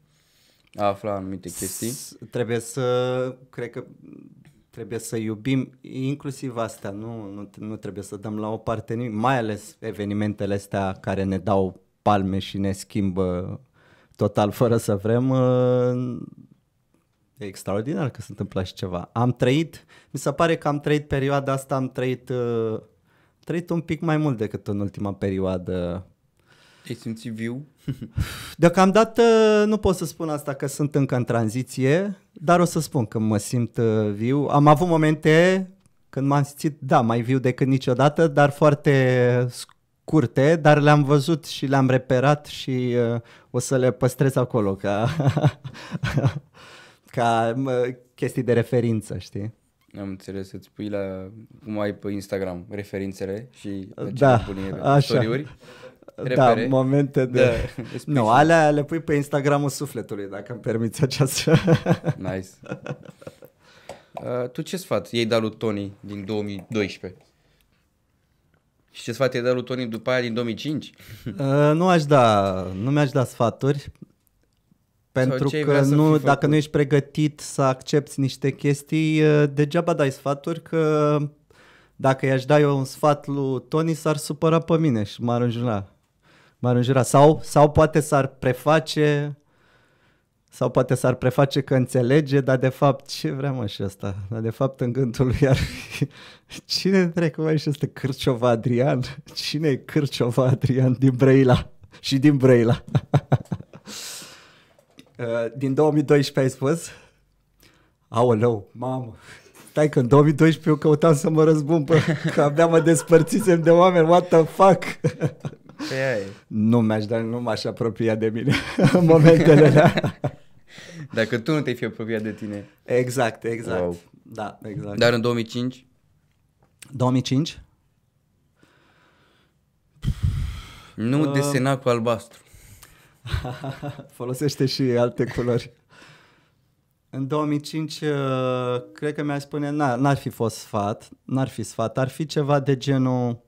a afla anumite chestii. S- Trebuie să, cred că trebuie să iubim inclusiv asta, nu, nu, nu trebuie să dăm la o parte nimic, mai ales evenimentele astea care ne dau palme și ne schimbă total fără să vrem. Uh, E extraordinar că se întâmplă și ceva. Am trăit, mi se pare că am trăit perioada asta, am trăit, uh, trăit un pic mai mult decât în ultima perioadă Ai simțit viu? Deocamdată nu pot să spun asta că sunt încă în tranziție, dar o să spun că mă simt uh, viu. Am avut momente când m-am simțit, da, mai viu decât niciodată, dar foarte scurte, dar le-am văzut și le-am reperat și uh, o să le păstrez acolo ca, ca mă, chestii de referință, știi? Am înțeles, îți pui la, cum ai pe Instagram, referințele și la Da, cele bune așa. story-uri. Da, Repere. momente de... Da, îți pui nu, și- alea le pui pe Instagramul sufletului, dacă îmi permiți această... Nice. Uh, tu ce sfat i-ai dat lui Tony din 2012? Și ce sfat i-ai dat lui Tony după aia din 2005? Uh, nu aș da, nu mi-aș da sfaturi pentru ce ai că vrea să nu, fi dacă făcut? nu ești pregătit să accepti niște chestii, uh, degeaba dai sfaturi că dacă i-aș da eu un sfat lui Tony s-ar supăra pe mine și m-ar înjura. M-ar înjura. Sau, sau poate s-ar preface sau poate s-ar preface că înțelege, dar de fapt ce vrea mă și ăsta? Dar de fapt în gândul lui ar fi cine dracu mai și ăsta Cârciova Adrian? Cine e Cârciova Adrian din Brăila? Și din Brăila. Uh, din 2012 ai spus? Aoleu, mamă. Stai că în 2012 eu căutam să mă răzbun pe că abia mă despărțisem de oameni, what the fuck? Pe aia e. Nu mi-aș da, nu m-aș apropia de mine în momentele alea. Dacă tu nu te-ai fi apropiat de tine. Exact, exact. Wow. Da, exact. Dar în 2005? 2005? Nu Uh. desena cu albastru. Folosește și alte culori. În 2005, uh, cred că mi-aș spune, n- n-ar fi fost sfat, n-ar fi sfat, ar fi ceva de genul,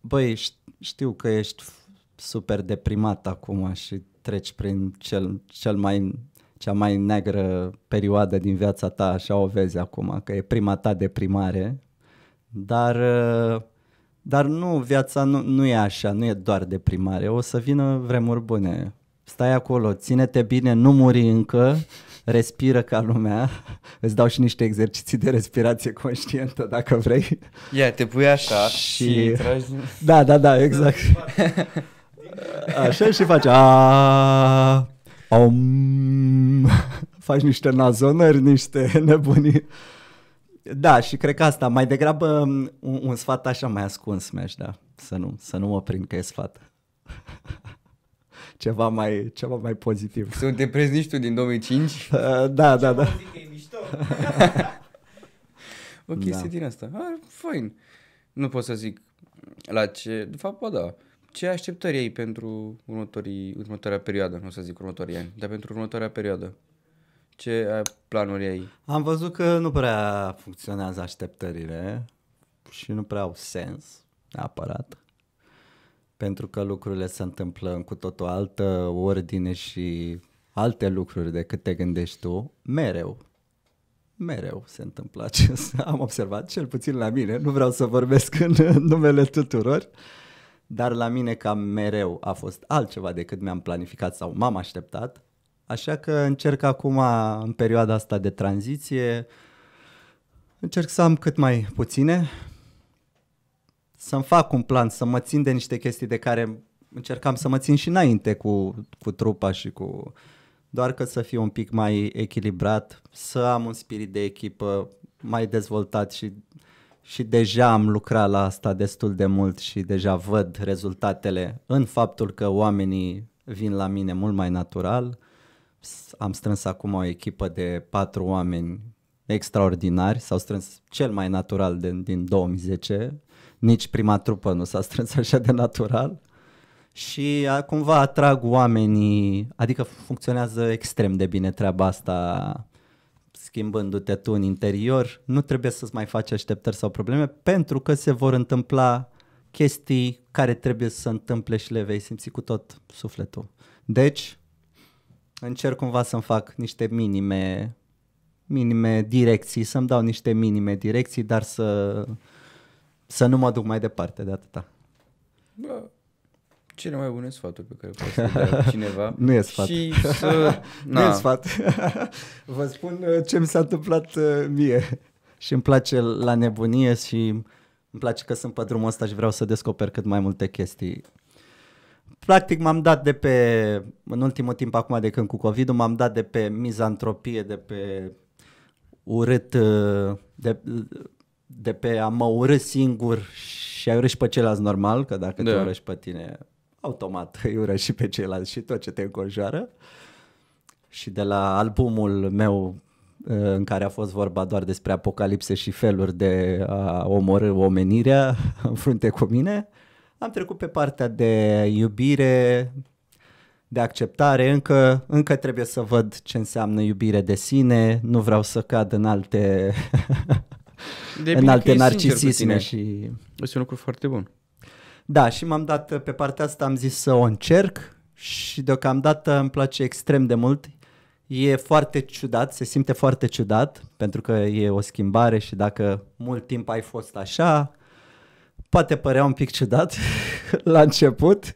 băi, ș- știu că ești f- super deprimat acum și treci prin cel, cel mai, cea mai neagră perioadă din viața ta, așa o vezi acum, că e prima ta deprimare, dar, uh, dar nu, viața nu, nu e așa, nu e doar deprimare, o să vină vremuri bune. Stai acolo, ține-te bine, nu muri încă, respiră ca lumea, îți dau și niște exerciții de respirație conștientă dacă vrei. Ia, te pui așa și, Și- și tragi... Da, da, da, exact. Așa și faci a om, faci niște nazonări, niște nebunii. Da, și cred că asta, mai degrabă un, un sfat așa mai ascuns mi-aș da, să nu, să nu mă prind că e sfat. Ceva mai, ceva mai pozitiv. Să nu te prezi nici tu din 2005? Uh, Da, da, da. Zic că e mișto. O chestie Da. din asta. Ah, fain. Nu pot să zic la ce... De fapt, ba da. Ce așteptări ai pentru următorii, următoarea perioadă? Nu o să zic următorii ani, dar pentru următoarea perioadă. Ce ai- planuri ai? Am văzut că nu prea funcționează așteptările și nu prea au sens neapărat. Pentru că lucrurile se întâmplă în cu totul altă ordine și alte lucruri decât te gândești tu, mereu. Mereu se întâmplă acest. Am observat, cel puțin la mine, nu vreau să vorbesc în numele tuturor, dar la mine cam mereu a fost altceva decât mi-am planificat sau m-am așteptat. Așa că încerc acum, în perioada asta de tranziție, încerc să am cât mai puține, să-mi fac un plan, să mă țin de niște chestii de care încercam să mă țin și înainte cu, cu trupa și cu... Doar că să fiu un pic mai echilibrat, să am un spirit de echipă mai dezvoltat și, și deja am lucrat la asta destul de mult și deja văd rezultatele în faptul că oamenii vin la mine mult mai natural. S- Am strâns acum o echipă de patru oameni extraordinari, s-au strâns cel mai natural de, din 2010, nici prima trupă nu s-a strâns așa de natural. Și a, cumva atrag oamenii, adică funcționează extrem de bine treaba asta schimbându-te tu în interior, nu trebuie să-ți mai faci așteptări sau probleme pentru că se vor întâmpla chestii care trebuie să se întâmple și le vei simți cu tot sufletul. Deci, încerc cumva să-mi fac niște minime, minime direcții, să-mi dau niște minime direcții, dar să, să nu mă duc mai departe de atâta. Bă, cele mai bune sfaturi pe care poate să le dea cineva. Nu e sfat. Și să... Nu e sfat. Vă spun uh, ce mi s-a întâmplat uh, mie. Și îmi place la nebunie și îmi place că sunt pe drumul ăsta și vreau să descoper cât mai multe chestii. Practic m-am dat de pe, în ultimul timp acum de când cu covid m-am dat de pe mizantropie, de pe urât, uh, de, de pe a mă urâ singur și a urât și pe ceilalți normal, că dacă da. te Da. urăști pe tine, automat îi urăști și pe ceilalți și tot ce te înconjoară. Și de la albumul meu uh, în care a fost vorba doar despre apocalipse și feluri de a omorâ omenirea în frunte cu mine, am trecut pe partea de iubire, de acceptare, încă, încă trebuie să văd ce înseamnă iubire de sine, nu vreau să cad în alte, De în bine că alte ești sincer cu narcisisme tine. și... Este un lucru foarte bun. Da, și m-am dat pe partea asta, am zis să o încerc și deocamdată îmi place extrem de mult. E foarte ciudat, se simte foarte ciudat pentru că e o schimbare și dacă mult timp ai fost așa, poate părea un pic ciudat la început,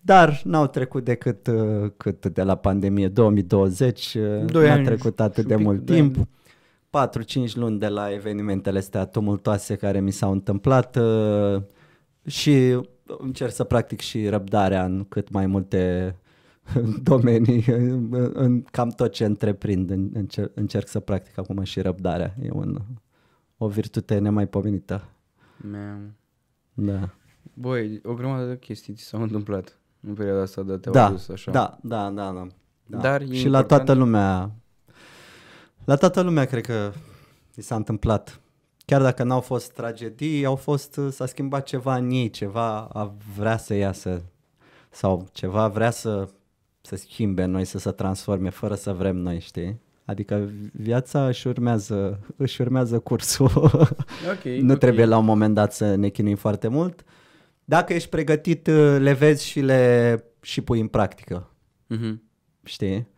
dar n-au trecut decât uh, cât de la pandemie 2020, uh, Doi n-a ani trecut atât și de un pic, mult doi timp. ani. 4-5 luni de la evenimentele astea tumultoase care mi s-au întâmplat uh, și încerc să practic și răbdarea în cât mai multe domenii, în, în cam tot ce întreprind, în- încerc, încerc să practic acum și răbdarea. E un, o virtute nemaipomenită. Man. Da. Băi, o grămadă de chestii ți s-au întâmplat în perioada asta de te-au Da, adus așa. da, da, da, da. da. Dar e și la important- toată lumea, la toată lumea cred că i s-a întâmplat. Chiar dacă n-au fost tragedii, au fost, s-a schimbat ceva în ei, ceva a vrea să iasă sau ceva vrea să să schimbe în noi, să se transforme fără să vrem noi, știi? Adică viața își urmează, își urmează cursul. Ok, nu ok. trebuie la un moment dat să ne chinuim foarte mult. Dacă ești pregătit, le vezi și le și pui în practică, Mhm. știi?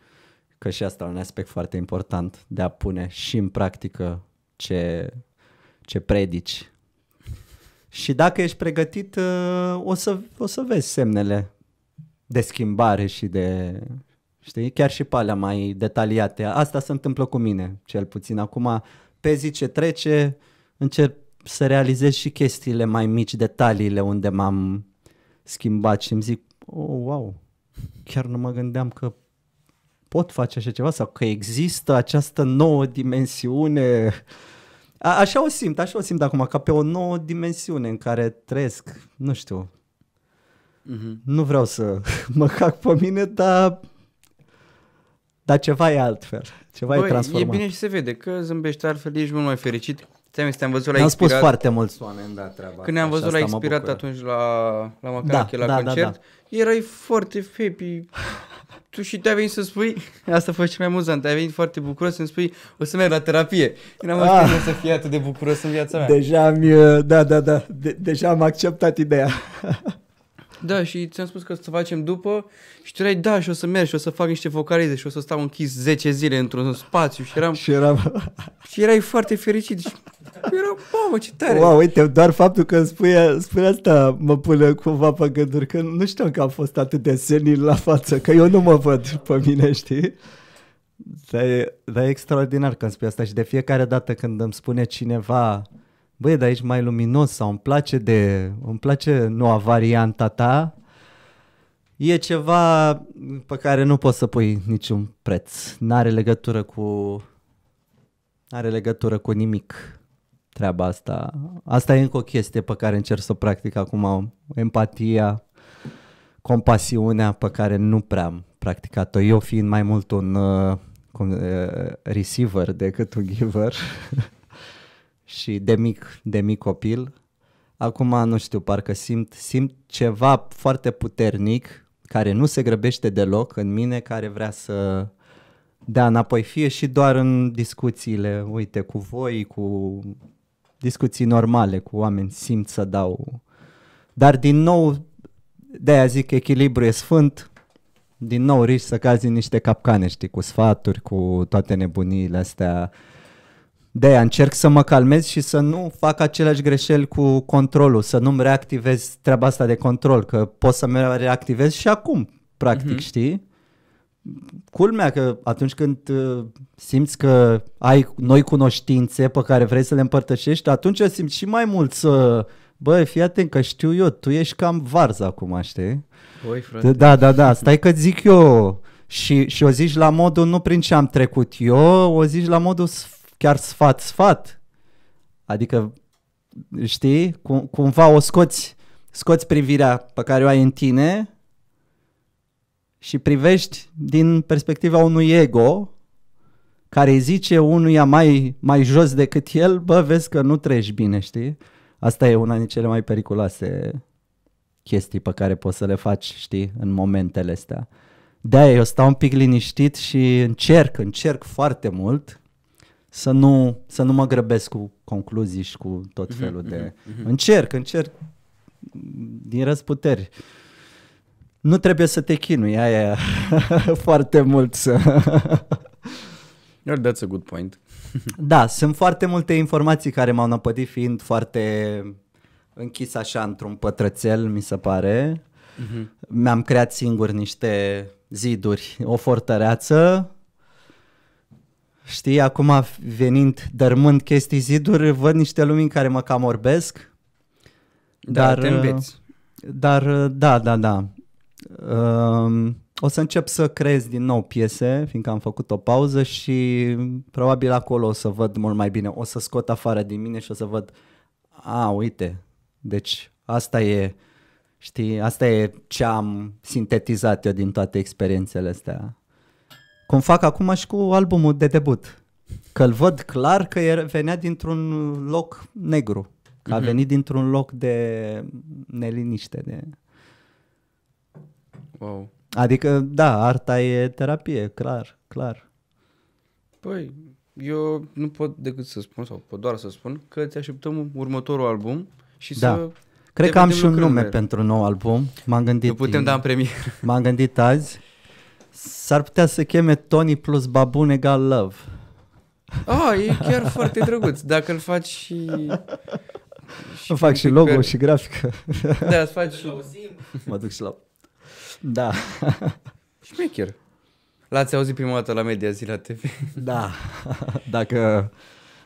Că și asta e un aspect foarte important de a pune și în practică ce, ce predici. Și dacă ești pregătit, uh, o să, o să vezi semnele de schimbare și de, știi, chiar și pe alea mai detaliate. Asta se întâmplă cu mine, cel puțin. Acum, pe zi ce trece, încerc să realizez și chestiile mai mici, detaliile unde m-am schimbat și îmi zic, oh, wow, chiar nu mă gândeam că pot face așa ceva sau că există această nouă dimensiune. A, așa o simt, așa o simt acum, ca pe o nouă dimensiune în care trăiesc, nu știu, Mhm. nu vreau să mă cac pe mine, dar, dar ceva e altfel, ceva e Băi, transformat. e bine și se vede că zâmbești altfel, ești mult mai fericit. Ți-am te-am văzut la Mi-au spus expirat. foarte mulți oameni, da, treaba Când ne-am asta și văzut la asta mă expirat bucură. atunci la, la Macarache, Da, la da, da, concert, erai foarte happy. Tu și te-ai venit să spui, asta a fost cel mai amuzant, ai venit foarte bucuros să-mi spui, o să merg la terapie. Eu n-am Ah. ah. să fie atât de bucuros în viața mea. Deja am, da, da, da, de, deja am acceptat ideea. Da, și ți-am spus că o să facem după și tu erai, da, și o să merg și o să fac niște vocalize și o să stau închis 10 zile într-un spațiu și eram, și eram, și erai foarte fericit și eram, mamă, ce tare. wow, uite, doar faptul că îmi spui, spui asta mă pune cumva pe gânduri, că nu știam că am fost atât de senil la față, că eu nu mă văd pe mine, știi? Dar e, dar e extraordinar că îmi spui asta și de fiecare dată când îmi spune cineva băi, dar ești mai luminos sau îmi place de, îmi place noua varianta ta, e ceva pe care nu poți să pui niciun preț. N-are legătură cu are legătură cu nimic treaba asta. Asta e încă o chestie pe care încerc să o practic acum, empatia, compasiunea pe care nu prea am practicat-o. Eu fiind mai mult un uh, cum, uh, receiver decât un giver și de mic, de mic copil, acum nu știu, parcă simt, simt ceva foarte puternic care nu se grăbește deloc în mine, care vrea să dea înapoi, fie și doar în discuțiile, uite, cu voi, cu discuții normale, cu oameni, simt să dau. Dar din nou, de-aia zic, echilibru e sfânt, din nou riști să cazi în niște capcane, știi, cu sfaturi, cu toate nebuniile astea. De-aia încerc să mă calmez și să nu fac aceleași greșeli cu controlul, să nu-mi reactivez treaba asta de control, că pot să-mi reactivez și acum, practic, Mhm. mm-hmm. știi? Culmea că atunci când uh, simți că ai noi cunoștințe pe care vrei să le împărtășești, atunci simți și mai mult să, bă, fii atent că știu eu, tu ești cam varză acum, știi? Băi, frate. Da, da, da, stai că zic eu. Și, și o zici la modul nu prin ce am trecut eu, o zici la modul sf- chiar sfat, sfat. Adică, știi, cum, cumva o scoți, scoți privirea pe care o ai în tine și privești din perspectiva unui ego care îi zice unuia mai, mai jos decât el, bă, vezi că nu treci bine, știi? Asta e una din cele mai periculoase chestii pe care poți să le faci, știi, în momentele astea. De-aia eu stau un pic liniștit și încerc, încerc foarte mult să nu, să nu mă grăbesc cu concluzii și cu tot felul de... Încerc, încerc din răsputeri. Nu trebuie să te chinui, aia foarte mult să... Yeah, that's a good point. Da, sunt foarte multe informații care m-au năpădit fiind foarte închis așa într-un pătrățel, mi se pare. Mhm. Mi-am creat singur niște ziduri, o fortăreață. Știi, acum venind, dărmând chestii ziduri, văd niște lumini care mă cam orbesc. Da, Dar, te înveți. Dar, da, da, da. Um, o să încep să creez din nou piese, fiindcă am făcut o pauză și probabil acolo o să văd mult mai bine. O să scot afară din mine și o să văd, a, uite, deci asta e, știi, asta e ce am sintetizat eu din toate experiențele astea. Cum fac acum și cu albumul de debut. Că îl văd clar că e- venea dintr-un loc negru. Că a Mhm. venit dintr-un loc de neliniște. De... Wow. Adică, da, arta e terapie, clar, clar. Păi, eu nu pot decât să spun, sau pot doar să spun, că ți așteptăm următorul album și Da. să... Cred Te că am vedem și un lucrând nume la el. pentru nou album. M-am gândit. Nu putem da în premieră. M-am gândit azi. S-ar putea să cheme Tony plus Babun egal Love. Ah, e chiar foarte drăguț. Dacă îl faci și... Îmi fac un și pic logo pe- și grafică. Da, îți faci și... mă duc și la... Da, Șmecher. L-ați auzit prima dată la Media Zi la TV? da. Dacă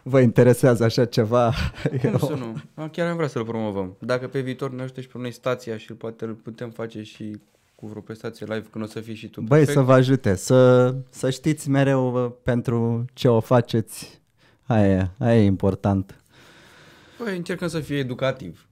vă interesează așa ceva, Cum eu... să nu? Ah, Chiar am vrea să-l promovăm. Dacă pe viitor ne ajută și pe noi stația și poate îl putem face și cu vreo prestație live când o să fii și tu Băi, perfect. să vă ajute, să, să știți mereu uh, pentru ce o faceți. Aia, e, aia e important. Păi, încercăm să fie educativ.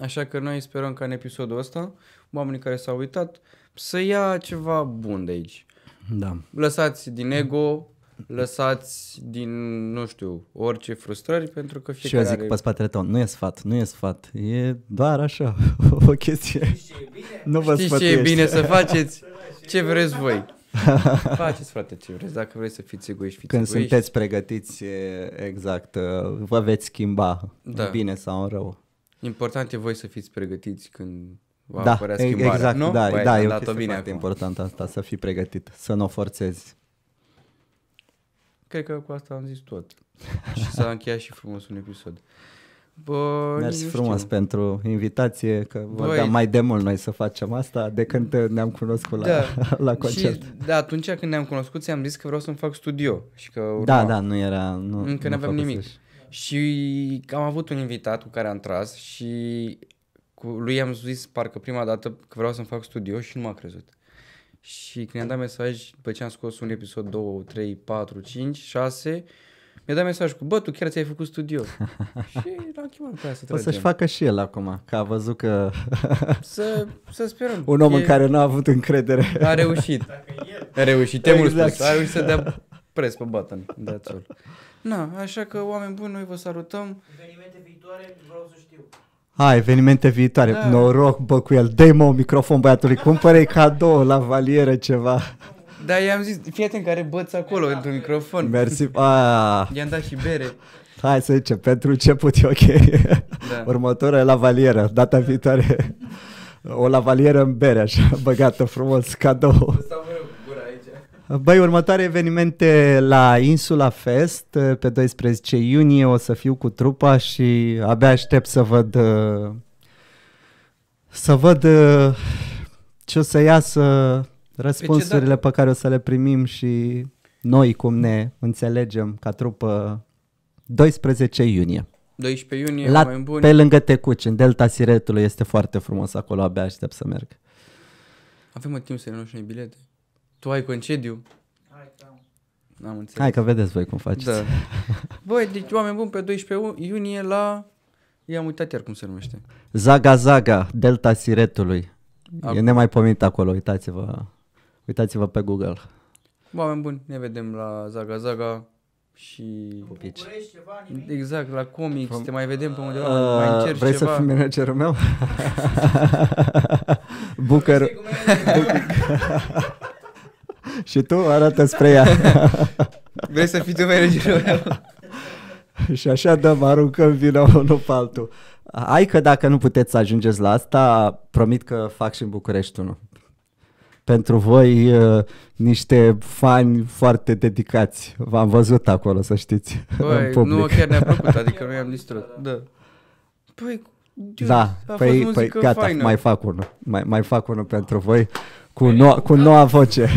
Așa că noi sperăm ca în episodul ăsta, oamenii care s-au uitat, să ia ceva bun de aici. Da. Lăsați din ego, lăsați din, nu știu, orice frustrări, pentru că Și eu fiecare zic are... pe spatele tău, nu e sfat, nu e sfat, e doar așa, o chestie. Nu vă Știți ce e sfătuiești. bine să faceți? Ce vreți voi? Faceți, frate, ce vreți. Dacă vreți să fiți egoiști, fiți Când egoiști. sunteți pregătiți, e exact, uh, vă veți schimba, Da. în bine sau în rău. Important e voi să fiți pregătiți când va da, apărea e- schimbarea. exact, nu? da, Băi, da, am e o dat-o chestie bine foarte acum. important asta, să fii pregătit, să nu o forțezi. Cred că cu asta am zis tot. și s-a încheiat și frumos un episod. Bă, Mersi nu frumos știu. pentru invitație, că Băi. vorbeam mai de mult noi să facem asta, de când ne-am cunoscut la, Da. la concert. Și de atunci când ne-am cunoscut, ți-am zis că vreau să-mi fac studio. Și că urma. Da, da, nu era... Nu, Încă nu n-aveam nimic. făcusești. Și am avut un invitat cu care am tras și cu lui am zis parcă prima dată că vreau să-mi fac studio și nu m-a crezut. Și când i-am dat mesaj, după ce am scos un episod 2, 3, 4, 5, 6, mi-a dat mesaj cu, bă, tu chiar ți-ai făcut studio. și l-am chemat pe aia să O tragem. să-și facă și el acum, că a văzut că Să, să sperăm. un om E- în care nu a avut încredere. A reușit. A reușit, te mult Exact. spus. A reușit să dea pres pe button. That's all. Na, așa că oameni buni, noi vă salutăm. Evenimente viitoare vreau să știu. Hai, evenimente viitoare. Da. Noroc, bă, cu el. Dă-i mă un microfon băiatului. Cumpără cadou la valieră ceva. Da, i-am zis, fii atent că are băț acolo într-un microfon. Mersi. Ah, I-am dat și bere. hai să zicem, pentru început e ok. Da. Următoarea e la valieră. Data viitoare o lavalieră în bere, așa, băgată frumos, cadou. Stau mereu cu gura aici. Băi, următoare evenimente la Insula Fest, pe 12 iunie o să fiu cu trupa și abia aștept să văd uh, să văd uh, ce o să iasă răspunsurile dată? pe care o să le primim și noi cum ne înțelegem ca trupă 12 iunie. 12 iunie, La, oameni buni. pe lângă Tecuci, în Delta Siretului, este foarte frumos acolo, abia aștept să merg. Avem mă timp să ne luăm și noi bilete. Tu ai concediu? Hai, da. N-am înțeles. Hai că vedeți voi cum faceți. Da. Băi, deci oameni buni pe 12 iunie la... I-am uitat iar cum se numește. Zaga Zaga, Delta Siretului. Acum. E nemaipomenit acolo, uitați-vă. Uitați-vă pe Google. Bă, oameni buni, ne vedem la Zaga Zaga și... Pupici. București ceva, nimic? Exact, la comics, te mai vedem pe undeva, mai Uh, încerci vrei ceva. să fii managerul meu? Bucăr. Și tu arată spre ea. Vrei să fii tu managerul meu? și așa dăm, aruncăm vina unul pe altul. Hai că dacă nu puteți să ajungeți la asta, promit că fac și în București unul. Pentru voi uh, niște fani foarte dedicați. V-am văzut acolo, să știți, în Băi, public. nu, chiar ne-a plăcut, adică noi am distrus. Da. Păi, dude, Da, a fost păi, păi muzică gata, faină. mai fac unul. Mai, mai fac unul pentru voi cu, noua, cu noua voce.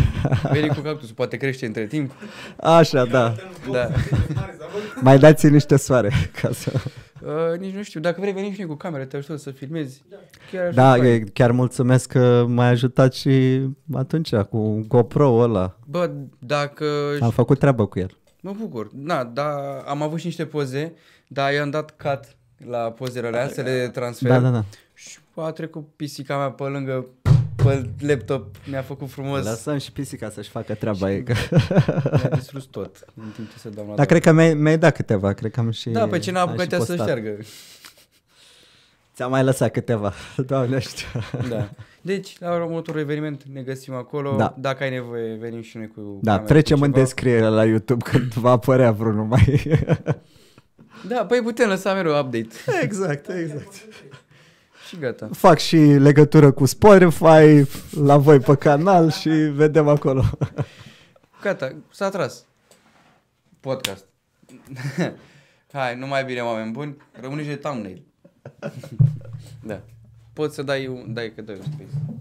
Veni cu cactus, poate crește între timp. Așa, da. Da. Mai dați niște soare. Ca să... Uh, nici nu știu, dacă vrei veni și noi cu camera, te ajută să filmezi. Chiar aș Da, fi fain. e- chiar mulțumesc că m-ai ajutat și atunci cu GoPro ăla. Bă, dacă... Am făcut treabă cu el. Mă bucur. Na, da, am avut și niște poze, dar i-am dat cut la pozele alea să le transfer. Da, da, da. Și a trecut pisica mea pe lângă pe laptop, mi-a făcut frumos, Lăsăm și pisica să-și facă treaba ei. Că... mi-a distrus tot în timp ce se dau la Dar cred că mi-ai, mi-ai dat câteva, cred că am și Da, pe ce n-a am apucat și ea să postat. șteargă. Ți-am mai lăsat câteva, doamne știu. Da. Deci, la următorul eveniment ne găsim acolo. Da. Dacă ai nevoie, venim și noi cu Da, camera, trecem cu în ceva. descriere la YouTube când va apărea vreunul mai... Da, păi putem lăsa mereu update. exact, exact. Și gata. Fac și legătură cu Spotify la voi pe canal și vedem acolo. Gata, s-a tras. Podcast. Hai, numai bine, oameni buni. Rămâne și de thumbnail. da. Poți să dai, un, dai că dai un space.